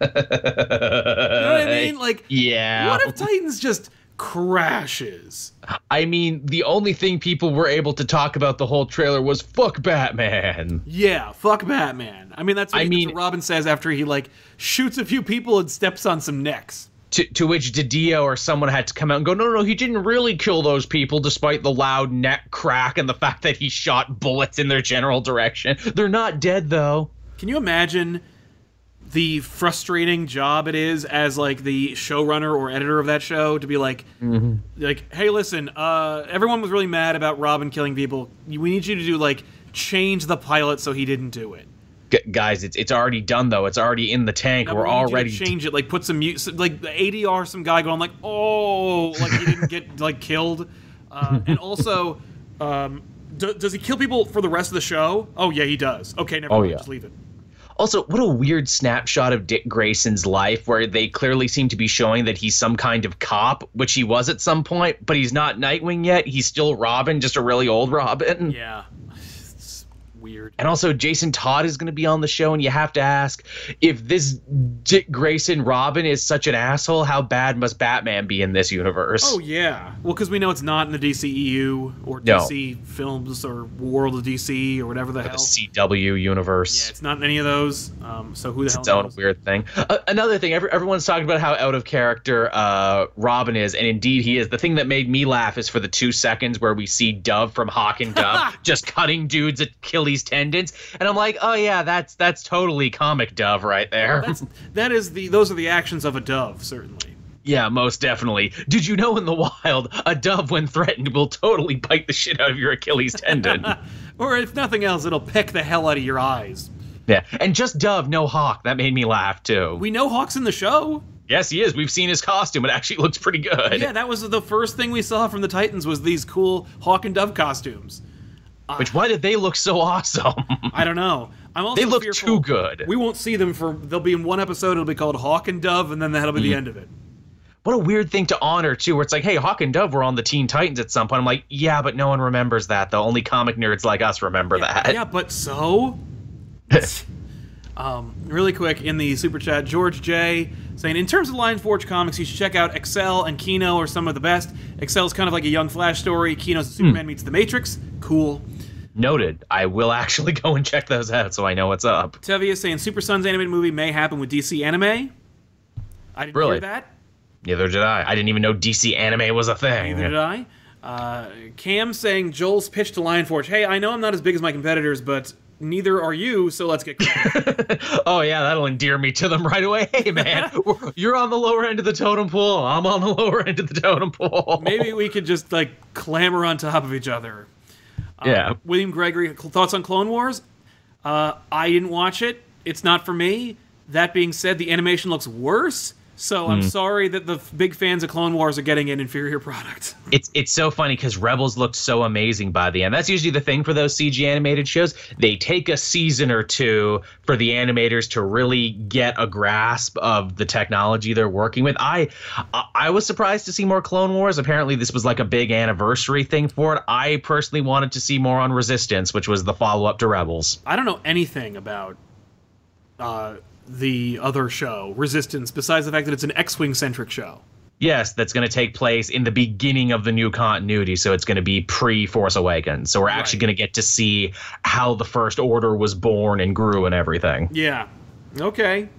Speaker 1: know what I mean? Like,
Speaker 3: yeah.
Speaker 1: what if Titans just crashes?
Speaker 3: I mean, the only thing people were able to talk about the whole trailer was fuck Batman.
Speaker 1: Yeah, fuck Batman. I mean, that's what,
Speaker 3: I mean-
Speaker 1: what Robin says after he like shoots a few people and steps on some necks.
Speaker 3: To, to which DiDio or someone had to come out and go, no, no, no, he didn't really kill those people despite the loud neck crack and the fact that he shot bullets in their general direction. They're not dead, though.
Speaker 1: Can you imagine the frustrating job it is as like the showrunner or editor of that show to be like, like, hey, listen, uh, everyone was really mad about Robin killing people. We need you to do like change the pilot so he didn't do it.
Speaker 3: G- guys, it's it's already done, though. It's already in the tank.
Speaker 1: Now,
Speaker 3: We're
Speaker 1: we need
Speaker 3: already.
Speaker 1: change it. Like put some mute, like the ADR, some guy going like, oh, like he didn't get like killed, uh, and also. Um, do, does he kill people for the rest of the show? Oh yeah, he does. Okay, never
Speaker 3: Oh,
Speaker 1: mind.
Speaker 3: yeah.
Speaker 1: Just leave it.
Speaker 3: Also, what a weird snapshot of Dick Grayson's life where they clearly seem to be showing that he's some kind of cop, which he was at some point, but he's not Nightwing yet. He's still Robin, just a really old Robin.
Speaker 1: Yeah, weird.
Speaker 3: And also, Jason Todd is going to be on the show, and you have to ask if this Dick Grayson Robin is such an asshole, how bad must Batman be in this universe?
Speaker 1: Oh yeah. Well, because we know it's not in the DCEU or
Speaker 3: No.
Speaker 1: DC films or World of DC or whatever the
Speaker 3: the
Speaker 1: hell.
Speaker 3: CW universe.
Speaker 1: Yeah, it's not in any of those. Um, so who the hell
Speaker 3: its own
Speaker 1: knows?
Speaker 3: weird thing. Uh, another thing, every, everyone's talking about how out of character uh, Robin is, and indeed he is. The thing that made me laugh is for the two seconds where we see Dove from Hawk and Dove just cutting dudes' Achilles tendons, and I'm like, oh yeah, that's that's totally comic Dove right there.
Speaker 1: That's that is the those are the actions of a dove certainly.
Speaker 3: yeah, most definitely. Did you know in the wild, a dove when threatened will totally bite the shit out of your Achilles tendon?
Speaker 1: Or if nothing else, it'll peck the hell out of your eyes.
Speaker 3: yeah, and just Dove, no Hawk. That made me laugh too.
Speaker 1: We know Hawk's in the show.
Speaker 3: yes, he is. We've seen his costume. It actually looks pretty good.
Speaker 1: Yeah, that was the first thing we saw from the Titans was these cool Hawk and Dove costumes.
Speaker 3: Which why did they look so awesome?
Speaker 1: I don't know. I'm also
Speaker 3: They look
Speaker 1: fearful
Speaker 3: too good.
Speaker 1: We won't see them for. They'll be in one episode. It'll be called Hawk and Dove, and then that'll be the end of it.
Speaker 3: what a weird thing to honor too where it's like hey hawk and dove were on the teen titans at some point i'm like yeah but no one remembers that though only comic nerds like us remember that
Speaker 1: Yeah, but so. um, really quick in the super chat, George J saying, in terms of Lion Forge comics, you should check out Accell and Kino are some of the best. Accell's kind of like a young Flash story. Kino's a Superman meets the Matrix. Cool.
Speaker 3: Noted i will actually go and check those out so i know what's up
Speaker 1: Tevia saying Super Sons animated movie may happen with DC Anime. I didn't
Speaker 3: Really?
Speaker 1: hear that.
Speaker 3: neither did i i didn't even know dc anime was a thing
Speaker 1: Neither did I. Uh, Cam saying Joel's pitch to Lion Forge. Hey, I know I'm not as big as my competitors, but neither are you, so let's get
Speaker 3: oh yeah that'll endear me to them right away hey man you're on the lower end of the totem pole i'm on the lower end of the totem pole
Speaker 1: Maybe we could just like clamber on top of each other.
Speaker 3: Yeah
Speaker 1: William Gregory, thoughts on Clone Wars? Uh, I didn't watch it. It's not for me. That being said, the animation looks worse. So I'm sorry that the big fans of Clone Wars are getting an inferior product.
Speaker 3: it's it's so funny because Rebels looked so amazing by the end. That's usually the thing for those CG animated shows. They take a season or two for the animators to really get a grasp of the technology they're working with. I I- I was surprised to see more Clone Wars. Apparently, this was like a big anniversary thing for it. I personally wanted to see more on Resistance, which was the follow up to Rebels.
Speaker 1: I don't know anything about uh, the other show, Resistance, besides the fact that it's an X-wing centric show.
Speaker 3: Yes, that's going to take place in the beginning of the new continuity. So it's going to be pre Force Awakens. So we're actually
Speaker 1: Right.
Speaker 3: going to get to see how the First Order was born and grew and everything.
Speaker 1: Yeah. Okay.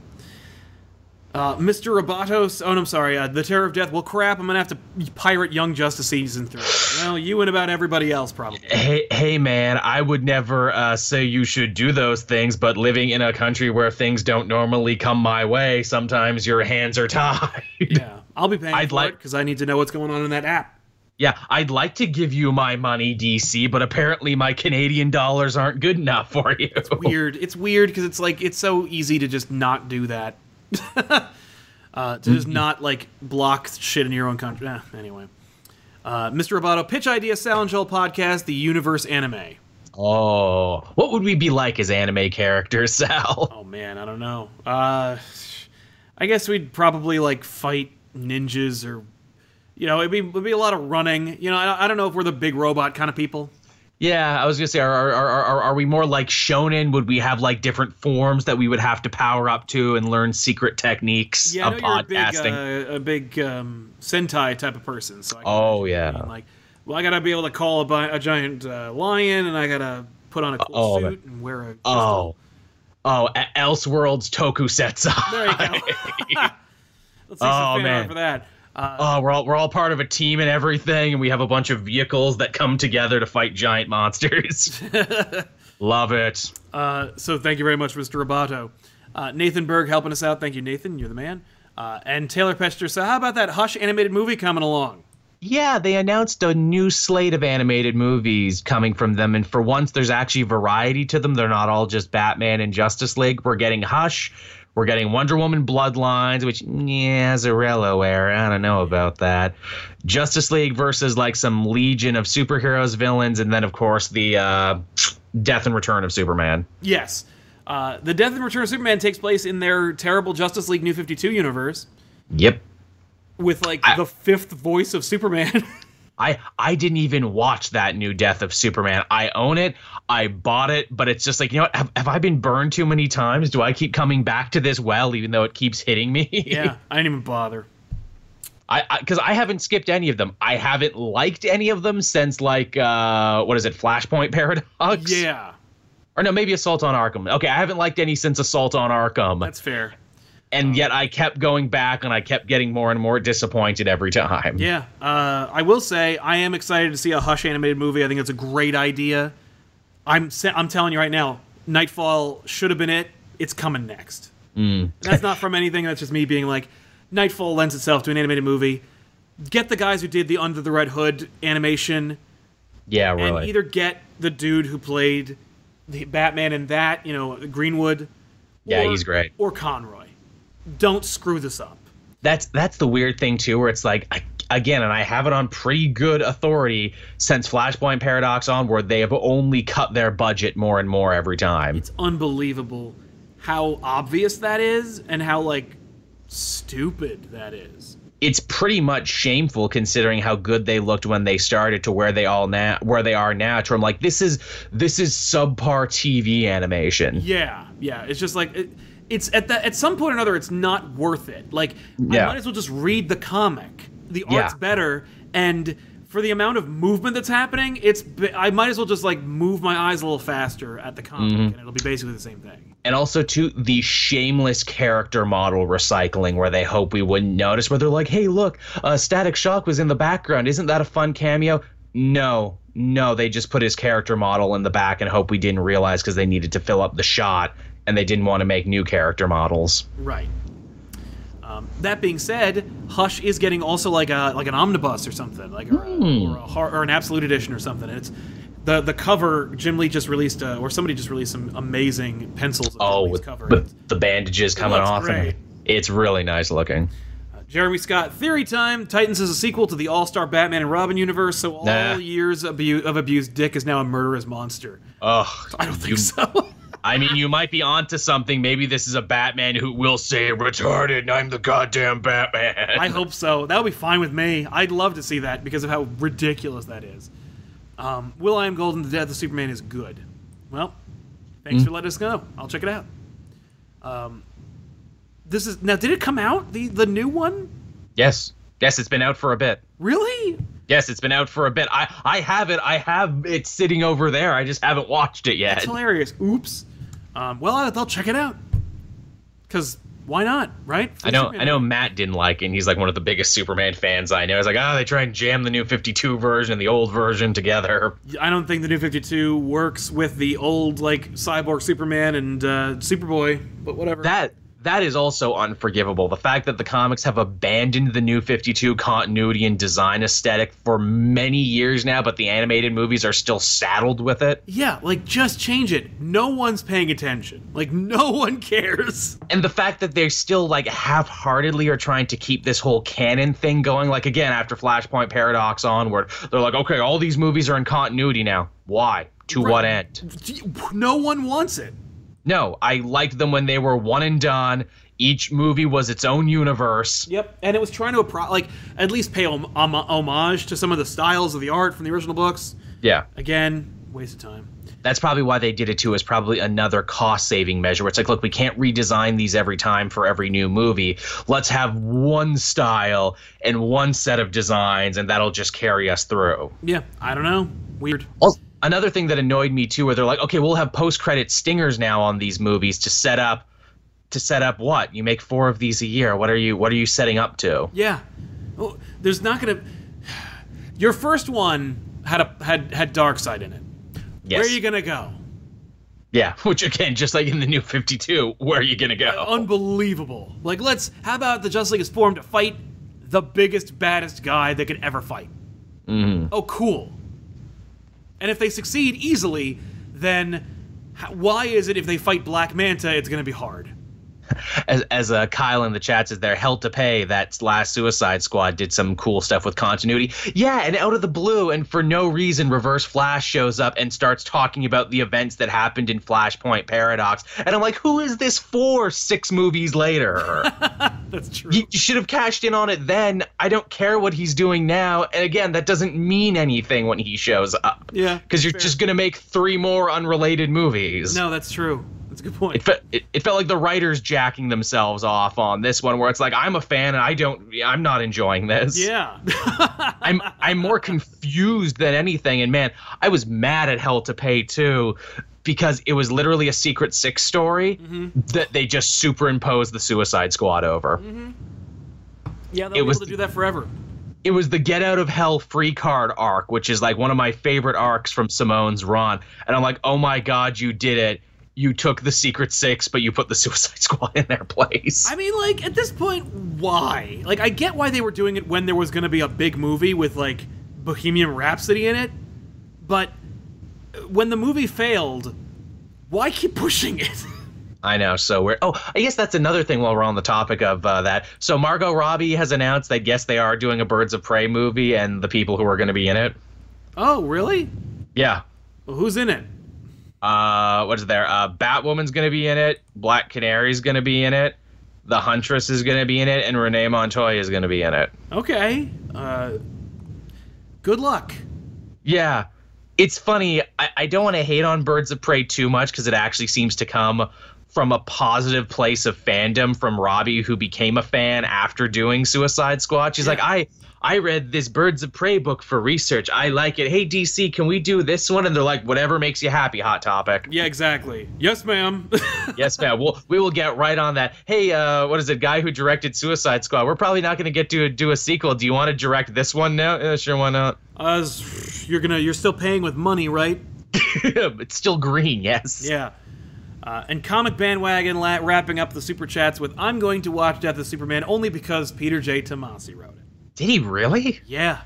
Speaker 1: Uh, Mr. Robotos. Oh, no, I'm sorry. Uh, the Terror of Death. Well, crap. I'm gonna have to pirate Young Justice season three. Well, you and about everybody else probably.
Speaker 3: Hey, hey, man! I would never uh, say you should do those things, but living in a country where things don't normally come my way, sometimes your hands are tied.
Speaker 1: Yeah. I'll be paying
Speaker 3: I'd
Speaker 1: for
Speaker 3: like-
Speaker 1: it because I need to know what's going on in that app.
Speaker 3: Yeah, I'd like to give you my money, DC, but apparently my Canadian dollars aren't good enough for you.
Speaker 1: It's weird. It's weird because it's like it's so easy to just not do that. uh, to just not like block shit in your own country. Eh, anyway, uh, Mr. Roboto, pitch idea, Sal and Joel podcast, the universe anime.
Speaker 3: Oh, what would we be like as anime characters, Sal?
Speaker 1: Oh man, I don't know. Uh, I guess we'd probably like fight ninjas or, you know, it'd be, it'd be a lot of running. You know, I, I don't know if we're the big robot kind of people.
Speaker 3: Yeah, I was gonna say, are, are, are, are, we more like shonen? Would we have like different forms that we would have to power up to and learn secret techniques
Speaker 1: Yeah,
Speaker 3: of
Speaker 1: know you're a big, uh, a big um, Sentai type of person. So
Speaker 3: Oh, yeah.
Speaker 1: Like, well, I gotta be able to call a, a giant uh, lion, and I gotta put on a cool
Speaker 3: Oh,
Speaker 1: suit and wear a.
Speaker 3: oh, oh, Elseworlds Tokusatsu.
Speaker 1: There you go. Let's see
Speaker 3: Oh,
Speaker 1: some fan
Speaker 3: man.
Speaker 1: for that. Uh,
Speaker 3: Oh, we're all we're all part of a team and everything, and we have a bunch of vehicles that come together to fight giant monsters. Love it.
Speaker 1: Uh, so thank you very much, Mr. Roboto. Uh, Nathan Berg helping us out. Thank you, Nathan. You're the man. Uh, and Taylor Pester. So how about that Hush animated movie coming along?
Speaker 3: Yeah, they announced a new slate of animated movies coming from them, and for once, there's actually variety to them. They're not all just Batman and Justice League. We're getting Hush, we're getting Wonder Woman Bloodlines, which yeah, Azzarello era. I don't know about that. Justice League versus like some Legion of superheroes villains, and then of course the uh, Death and Return of Superman.
Speaker 1: Yes. Uh, the Death and Return of Superman takes place in their terrible Justice League New 52 universe
Speaker 3: Yep.
Speaker 1: with like
Speaker 3: I-
Speaker 1: the fifth voice of Superman.
Speaker 3: I I didn't even watch that new Death of Superman. I own it. I bought it, but it's just like you know what? Have, have I been burned too many times? Do I keep coming back to this well, even though it keeps hitting me?
Speaker 1: yeah, I didn't even bother.
Speaker 3: I because I, haven't skipped any of them. I haven't liked any of them since like uh what is it? Flashpoint Paradox?
Speaker 1: Yeah,
Speaker 3: Or no, maybe Assault on Arkham. Okay, I haven't liked any since Assault on Arkham,
Speaker 1: that's fair.
Speaker 3: And yet I kept going back and I kept getting more and more disappointed every time.
Speaker 1: Yeah, uh, I will say I am excited to see a Hush animated movie. I think it's a great idea. I'm I'm telling you right now, Nightfall should have been it. It's coming next. And that's not from anything. That's just me being like, Nightfall lends itself to an animated movie. Get the guys who did the Under the Red Hood animation,
Speaker 3: Yeah,
Speaker 1: and either get the dude who played the Batman in that, you know, Greenwood.
Speaker 3: Yeah,
Speaker 1: or-
Speaker 3: he's great.
Speaker 1: Or Conroy. Don't screw this up.
Speaker 3: that's that's the weird thing too where it's like I, again and i have it on pretty good authority since flashpoint paradox onward, they have only cut their budget more and more every time
Speaker 1: it's unbelievable how obvious that is and how like stupid that is.
Speaker 3: it's pretty much shameful considering how good they looked when they started to where they all now where they are now to i'm like this is this is subpar tv animation
Speaker 1: Yeah, yeah. It's just like it, it's at that at some point or another, it's not worth it. Like
Speaker 3: Yeah.
Speaker 1: I might as well just read the comic. The
Speaker 3: Yeah.
Speaker 1: art's better, and for the amount of movement that's happening, it's I might as well just like move my eyes a little faster at the comic,
Speaker 3: Mm-hmm.
Speaker 1: and it'll be basically the same thing.
Speaker 3: and also to the shameless character model recycling where they hope we wouldn't notice where they're like hey look uh, static shock was in the background isn't that a fun cameo no no they just put his character model in the back and hope we didn't realize because they needed to fill up the shot and they didn't want to make new character models
Speaker 1: Right. Um, that being said, Hush is getting also like a like an omnibus or something, like or, a,
Speaker 3: Hmm.
Speaker 1: or, a, or an absolute edition or something. And it's the the cover. Jim Lee just released, uh, or somebody just released some amazing pencils. Of
Speaker 3: oh with,
Speaker 1: cover.
Speaker 3: with the bandages coming off
Speaker 1: great.
Speaker 3: and it's really nice looking
Speaker 1: Jeremy Scott, Theory Time. Titans is a sequel to the All Star Batman and Robin universe, so all
Speaker 3: Nah.
Speaker 1: years of, abu- of abuse, Dick is now a murderous monster.
Speaker 3: Ugh,
Speaker 1: I don't think
Speaker 3: you-
Speaker 1: so.
Speaker 3: I mean, you might be onto something. Maybe this is a Batman who will say retarded. and I'm the goddamn Batman.
Speaker 1: I hope so. That would be fine with me. I'd love to see that because of how ridiculous that is. Um, Will I Am Golden, The Death of Superman is good. Well, thanks for letting us know. I'll check it out. Um, this is now. Did it come out the the new one?
Speaker 3: Yes. Yes, it's been out for a bit.
Speaker 1: Really?
Speaker 3: Yes, it's been out for a bit. I I have it. I have it sitting over there. I just haven't watched it yet.
Speaker 1: That's hilarious. Oops. Um, well, I'll, I'll check it out. Cause why not, right?
Speaker 3: I know I know Matt didn't like it. And he's like one of the biggest Superman fans I know. He's like, "Oh, they try and jam the new 52 version and the old version together."
Speaker 1: I don't think the new Fifty Two works with the old like Cyborg Superman and uh, Superboy, but whatever.
Speaker 3: That that is also unforgivable. The fact that the comics have abandoned the new 52 continuity and design aesthetic for many years now, but the animated movies are still saddled with it.
Speaker 1: Yeah, like just change it. No one's paying attention. Like no one cares.
Speaker 3: And the fact that they still like half-heartedly are trying to keep this whole canon thing going like again after Flashpoint Paradox onward, they're like, "Okay, all these movies are in continuity now. Why? To what end?"
Speaker 1: No one wants it.
Speaker 3: No, I liked them when they were one and done. Each movie was its own universe.
Speaker 1: Yep, and it was trying to appro- like at least pay hom- hom- homage to some of the styles of the art from the original books.
Speaker 3: Yeah.
Speaker 1: Again, waste of time.
Speaker 3: That's probably why they did it too, is probably another cost saving measure. Where it's like, look, we can't redesign these every time for every new movie. Let's have one style and one set of designs, and that'll just carry us through.
Speaker 1: Yeah, I don't know. Weird.
Speaker 3: Also, another thing that annoyed me too, where they're like, okay, we'll have post credit stingers now on these movies to set up to set up what? You make four of these a year. What are you what are you setting up to?
Speaker 1: Yeah. Oh, there's not gonna. Your first one had a had had dark side in it.
Speaker 3: Yes.
Speaker 1: Where are you gonna go?
Speaker 3: Yeah, which again, just like in the new 52, where are you going to go?
Speaker 1: Unbelievable. Like, let's. How about the Justice League is formed to fight the biggest, baddest guy they could ever fight? Mm-hmm. Oh, cool. And if they succeed easily, then why is it if they fight Black Manta, it's going to be hard?
Speaker 3: As as uh, Kyle in the chat says, they're hell to pay. That last Suicide Squad did some cool stuff with continuity. Yeah, and out of the blue and for no reason, Reverse Flash shows up and starts talking about the events that happened in Flashpoint Paradox. And I'm like, who is this for? Six movies later.
Speaker 1: That's true.
Speaker 3: you, you should have cashed in on it then. I don't care what he's doing now. And again, that doesn't mean anything when he shows up.
Speaker 1: Yeah,
Speaker 3: because you're
Speaker 1: fair.
Speaker 3: just gonna make three more unrelated movies.
Speaker 1: no, that's true. That's a good point.
Speaker 3: It, fe- it, it felt like the writers jacking themselves off on this one where it's like i'm a fan and i don't i'm not enjoying this
Speaker 1: yeah.
Speaker 3: i'm i'm more confused than anything and man i was mad at hell to pay too because it was literally a secret six story
Speaker 1: Mm-hmm.
Speaker 3: that they just superimposed the suicide squad over
Speaker 1: Mm-hmm. yeah, they'll
Speaker 3: It
Speaker 1: be
Speaker 3: was
Speaker 1: able to do that forever.
Speaker 3: it was the get out of hell free card arc which is like one of my favorite arcs from simone's run and i'm like oh my god you did it you took the secret six but you put the suicide squad in their place
Speaker 1: I mean, like, at this point, why? Like, I get why they were doing it when there was going to be a big movie with, like, Bohemian Rhapsody in it, but when the movie failed, why keep pushing it?
Speaker 3: I know, so we're. Oh, I guess that's another thing while we're on the topic of uh, that. So Margot Robbie has announced that yes, they are doing a Birds of Prey movie, and the people who are going to be in it.
Speaker 1: oh, really?
Speaker 3: Yeah.
Speaker 1: Well, who's in it?
Speaker 3: Uh, what is there? Uh, Batwoman's going to be in it. Black Canary's going to be in it. The Huntress is going to be in it, and Renee Montoya is going to be in it.
Speaker 1: Okay. Uh, good luck.
Speaker 3: Yeah. It's funny. I, I don't want to hate on Birds of Prey too much because it actually seems to come from a positive place of fandom from Robbie, who became a fan after doing Suicide Squad. She's like, I. I read this Birds of Prey book for research. I like it. Hey DC, can we do this one? And they're like, whatever makes you happy. Hot topic.
Speaker 1: Yeah, exactly. Yes, ma'am.
Speaker 3: yes, ma'am. We'll we will get right on that. Hey, uh, what is it? Guy who directed Suicide Squad. We're probably not going to get to do a sequel. Do you want to direct this one now? Yeah, sure, why not?
Speaker 1: uh, you're gonna, you're still paying with money, right?
Speaker 3: it's still green. Yes.
Speaker 1: Yeah. Uh, and Comic Bandwagon la- wrapping up the super chats with I'm going to watch Death of Superman only because Peter J. Tomasi wrote it.
Speaker 3: Did he really?
Speaker 1: Yeah.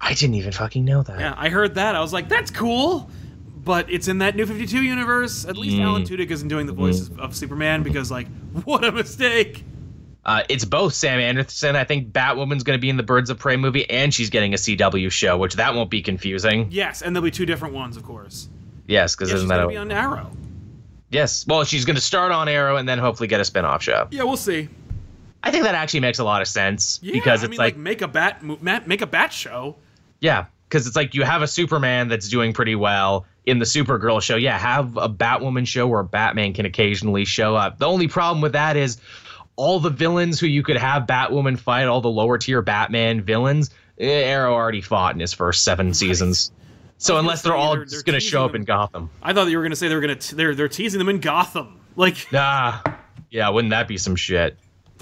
Speaker 3: I didn't even fucking know that.
Speaker 1: Yeah, I heard that. I was like, that's cool. But it's in that new 52 universe. At least Alan Tudyk isn't doing the voice of Superman because, like, what a mistake.
Speaker 3: Uh, it's both Sam Anderson. I think Batwoman's going to be in the Birds of Prey movie, and she's getting a CW show, which that won't be confusing.
Speaker 1: Yes, and there'll be two different ones, of course.
Speaker 3: Yes, because
Speaker 1: Yeah,
Speaker 3: isn't that
Speaker 1: going
Speaker 3: a,
Speaker 1: to be on Arrow.
Speaker 3: yes? Well, she's going to start on Arrow and then hopefully get a spin-off show.
Speaker 1: Yeah, we'll see.
Speaker 3: I think that actually makes a lot of sense
Speaker 1: Yeah,
Speaker 3: because
Speaker 1: I
Speaker 3: it's
Speaker 1: mean,
Speaker 3: like,
Speaker 1: make a bat, make a bat show.
Speaker 3: yeah, because it's like you have a Superman that's doing pretty well in the Supergirl show. Yeah, have a Batwoman show where Batman can occasionally show up. The only problem with that is all the villains who you could have Batwoman fight, all the lower tier Batman villains, eh, Arrow already fought in his first seven seasons. So unless they're all
Speaker 1: they're-
Speaker 3: just going to show up
Speaker 1: teasing
Speaker 3: in Gotham.
Speaker 1: I thought that you were going to say they were going to they're they're teasing them in Gotham. Like,
Speaker 3: Ah, yeah, wouldn't that be some shit?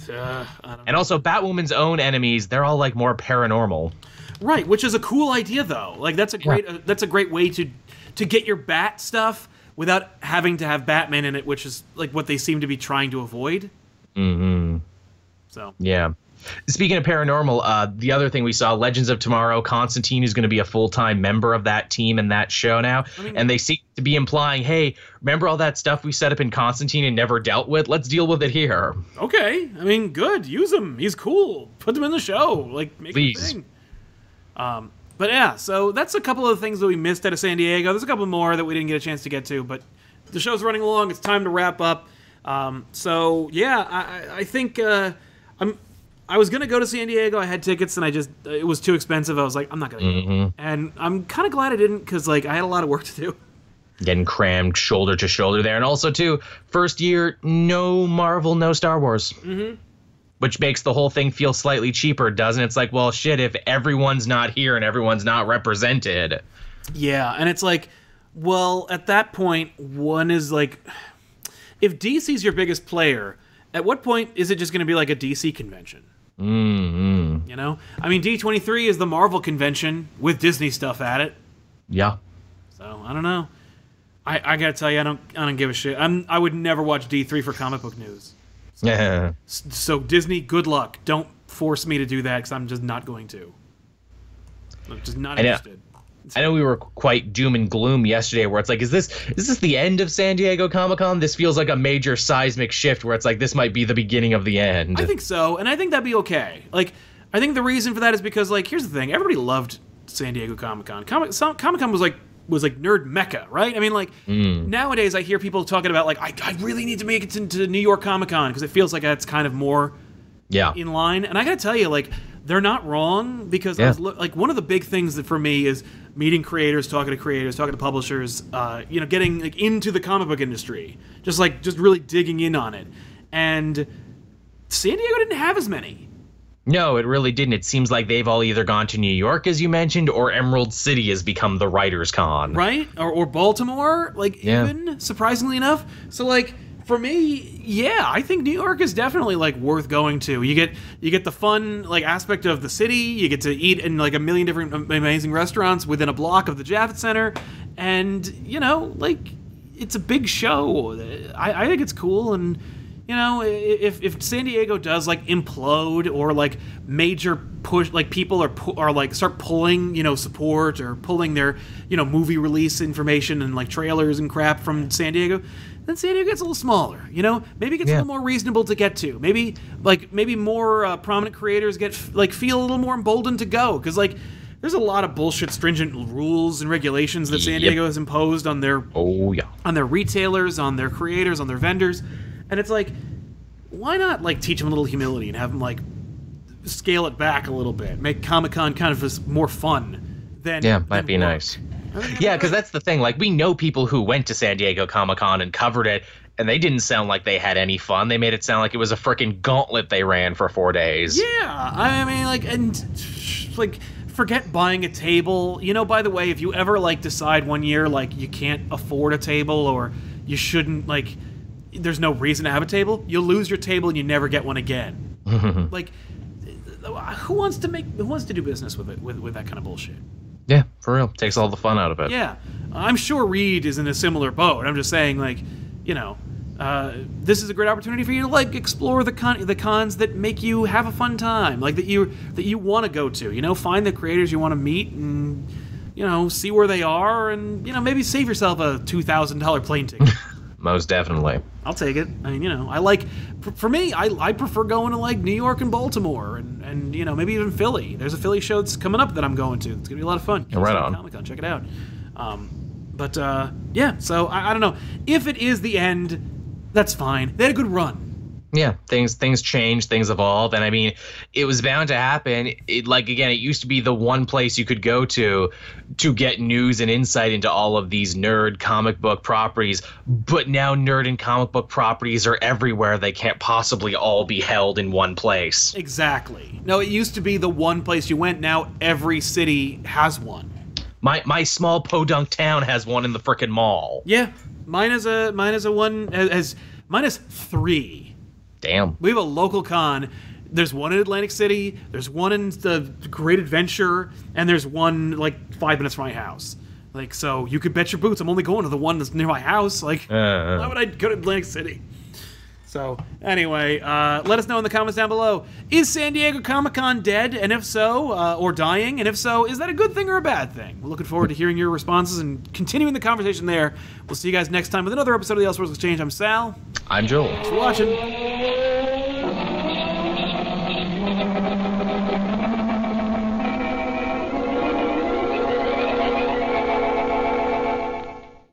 Speaker 1: Uh, I know.
Speaker 3: And also, Batwoman's own enemies, they're all like more paranormal.
Speaker 1: Right, which is a cool idea though. Like that's a great uh, that's a great way to to get your bat stuff without having to have Batman in it, which is like what they seem to be trying to avoid.
Speaker 3: Mm-hmm.
Speaker 1: So
Speaker 3: Yeah. Speaking of paranormal, uh, the other thing we saw, Legends of Tomorrow, Constantine is going to be a full time member of that team and that show now. and they seem to be implying, hey, remember all that stuff we set up in Constantine and never dealt with? Let's deal with it here.
Speaker 1: okay, I mean, good. Use him. He's cool. Put him in the show. Like make a
Speaker 3: Please.
Speaker 1: thing. Um, but yeah, so that's a couple of things that we missed out of San Diego. There's a couple more that we didn't get a chance to get to, but the show's running along. It's time to wrap up. Um, so yeah, I, I- I think uh, I'm. I was gonna go to San Diego. I had tickets, and I just it was too expensive. I was like, I'm not gonna go. And I'm kind of glad I didn't because like I had a lot of work to do.
Speaker 3: Getting crammed shoulder to shoulder there. And also, too, first year, no Marvel, no Star Wars. Mm-hmm. Which makes the whole thing feel slightly cheaper, doesn't it? It's like, well, shit, if everyone's not here and everyone's not represented.
Speaker 1: Yeah, and it's like, well, at that point, one is like, if DC's your biggest player, at what point is it just going to be like a DC convention?
Speaker 3: Mm-hmm.
Speaker 1: You know, I mean, D23 is the Marvel convention with Disney stuff at it.
Speaker 3: Yeah.
Speaker 1: So I don't know. I, I gotta tell you, I don't I don't give a shit. I'm I would never watch D3 for comic book news.
Speaker 3: Yeah.
Speaker 1: So Disney, good luck. Don't force me to do that because I'm just not going to. I'm just not
Speaker 3: I
Speaker 1: interested.
Speaker 3: I know we were quite doom and gloom yesterday, where it's like, is this is this the end of San Diego Comic Con? This feels like a major seismic shift, where it's like this might be the beginning of the end.
Speaker 1: I think so, and I think that'd be okay. Like, I think the reason for that is because, like, here's the thing: everybody loved San Diego Comic Con. Comic Comic Con was like was like nerd mecca, right? I mean, like mm. nowadays I hear people talking about like I, I really need to make it to, to New York Comic Con because it feels like that's kind of more
Speaker 3: yeah,
Speaker 1: in line. And I gotta tell you, like, they're not wrong because I
Speaker 3: Yeah.
Speaker 1: was lo- like one of the big things that for me is meeting creators, talking to creators, talking to publishers, uh, you know, getting like into the comic book industry, just like just really digging in on it. And San Diego didn't have as many.
Speaker 3: no, it really didn't. It seems like they've all either gone to New York, as you mentioned, or Emerald City has become the writers' con.
Speaker 1: right? Or, or Baltimore, like
Speaker 3: Yeah.
Speaker 1: even surprisingly enough. So like for me, yeah, I think New York is definitely like worth going to. You get you get the fun like aspect of the city. You get to eat in like a million different amazing restaurants within a block of the Javits Center, and you know like it's a big show. I, I think it's cool and. You know, if, if San Diego does like implode or like major push, like people are pu- are like start pulling, you know, support or pulling their you know movie release information and like trailers and crap from San Diego, then San Diego gets a little smaller. You know, maybe it gets a little more reasonable to get to. Maybe like maybe more uh, prominent creators get f- like feel a little more emboldened to go because like there's a lot of bullshit stringent rules and regulations that San
Speaker 3: Yep.
Speaker 1: Diego has imposed on their
Speaker 3: Oh yeah.
Speaker 1: on their retailers, on their creators, on their vendors, and it's like, why not like teach them a little humility and have them like scale it back a little bit, make Comic Con kind of more fun than
Speaker 3: Yeah,
Speaker 1: than
Speaker 3: might be
Speaker 1: work.
Speaker 3: nice. Yeah, because that's the thing. Like, we know people who went to San Diego Comic Con and covered it, and they didn't sound like they had any fun. They made it sound like it was a freaking gauntlet they ran for four days.
Speaker 1: Yeah, I mean, like, and like, forget buying a table. You know, by the way, if you ever like decide one year like you can't afford a table or you shouldn't like, there's no reason to have a table, you'll lose your table and you never get one again. like, uh, who wants to make? Who wants to do business with it with with that kind of bullshit?
Speaker 3: Yeah, for real. Takes all the fun out of it.
Speaker 1: Yeah, I'm sure Reed is in a similar boat. I'm just saying, like, you know, uh, this is a great opportunity for you to like explore the con- the cons that make you have a fun time, like that you that you want to go to. You know, find the creators you want to meet and you know see where they are, and you know maybe save yourself a two thousand dollar plane ticket.
Speaker 3: Most definitely.
Speaker 1: I'll take it. I mean, you know, I like for, for me, I, I prefer going to like New York and Baltimore and and you know maybe even Philly. There's a Philly show that's coming up that I'm going to. It's gonna be a lot of fun.
Speaker 3: Right on.
Speaker 1: Comic Con, check it out. Um, but uh, yeah, so I, I don't know if it is the end. That's fine. They had a good run.
Speaker 3: Yeah, things things change, things evolve, and I mean, it was bound to happen. It like again, it used to be the one place you could go to to get news and insight into all of these nerd comic book properties, but now nerd and comic book properties are everywhere. They can't possibly all be held in one place.
Speaker 1: Exactly. No, it used to be the one place you went. Now every city has one.
Speaker 3: My my small podunk town has one in the frickin' mall.
Speaker 1: Yeah, mine is a mine is a one has, has mine is three.
Speaker 3: Damn.
Speaker 1: We have a local con. There's one in Atlantic City. There's one in the Great Adventure, and there's one like five minutes from my house. Like, so you could bet your boots I'm only going to the one that's near my house. Like,
Speaker 3: Uh.
Speaker 1: why would I go to Atlantic City? So, anyway, uh, let us know in the comments down below. Is San Diego Comic Con dead? And if so, uh, or dying? And if so, is that a good thing or a bad thing? We're looking forward to hearing your responses and continuing the conversation there. We'll see you guys next time with another episode of the Elseworlds Exchange. I'm Sal.
Speaker 3: I'm Joel.
Speaker 1: Thanks for watching.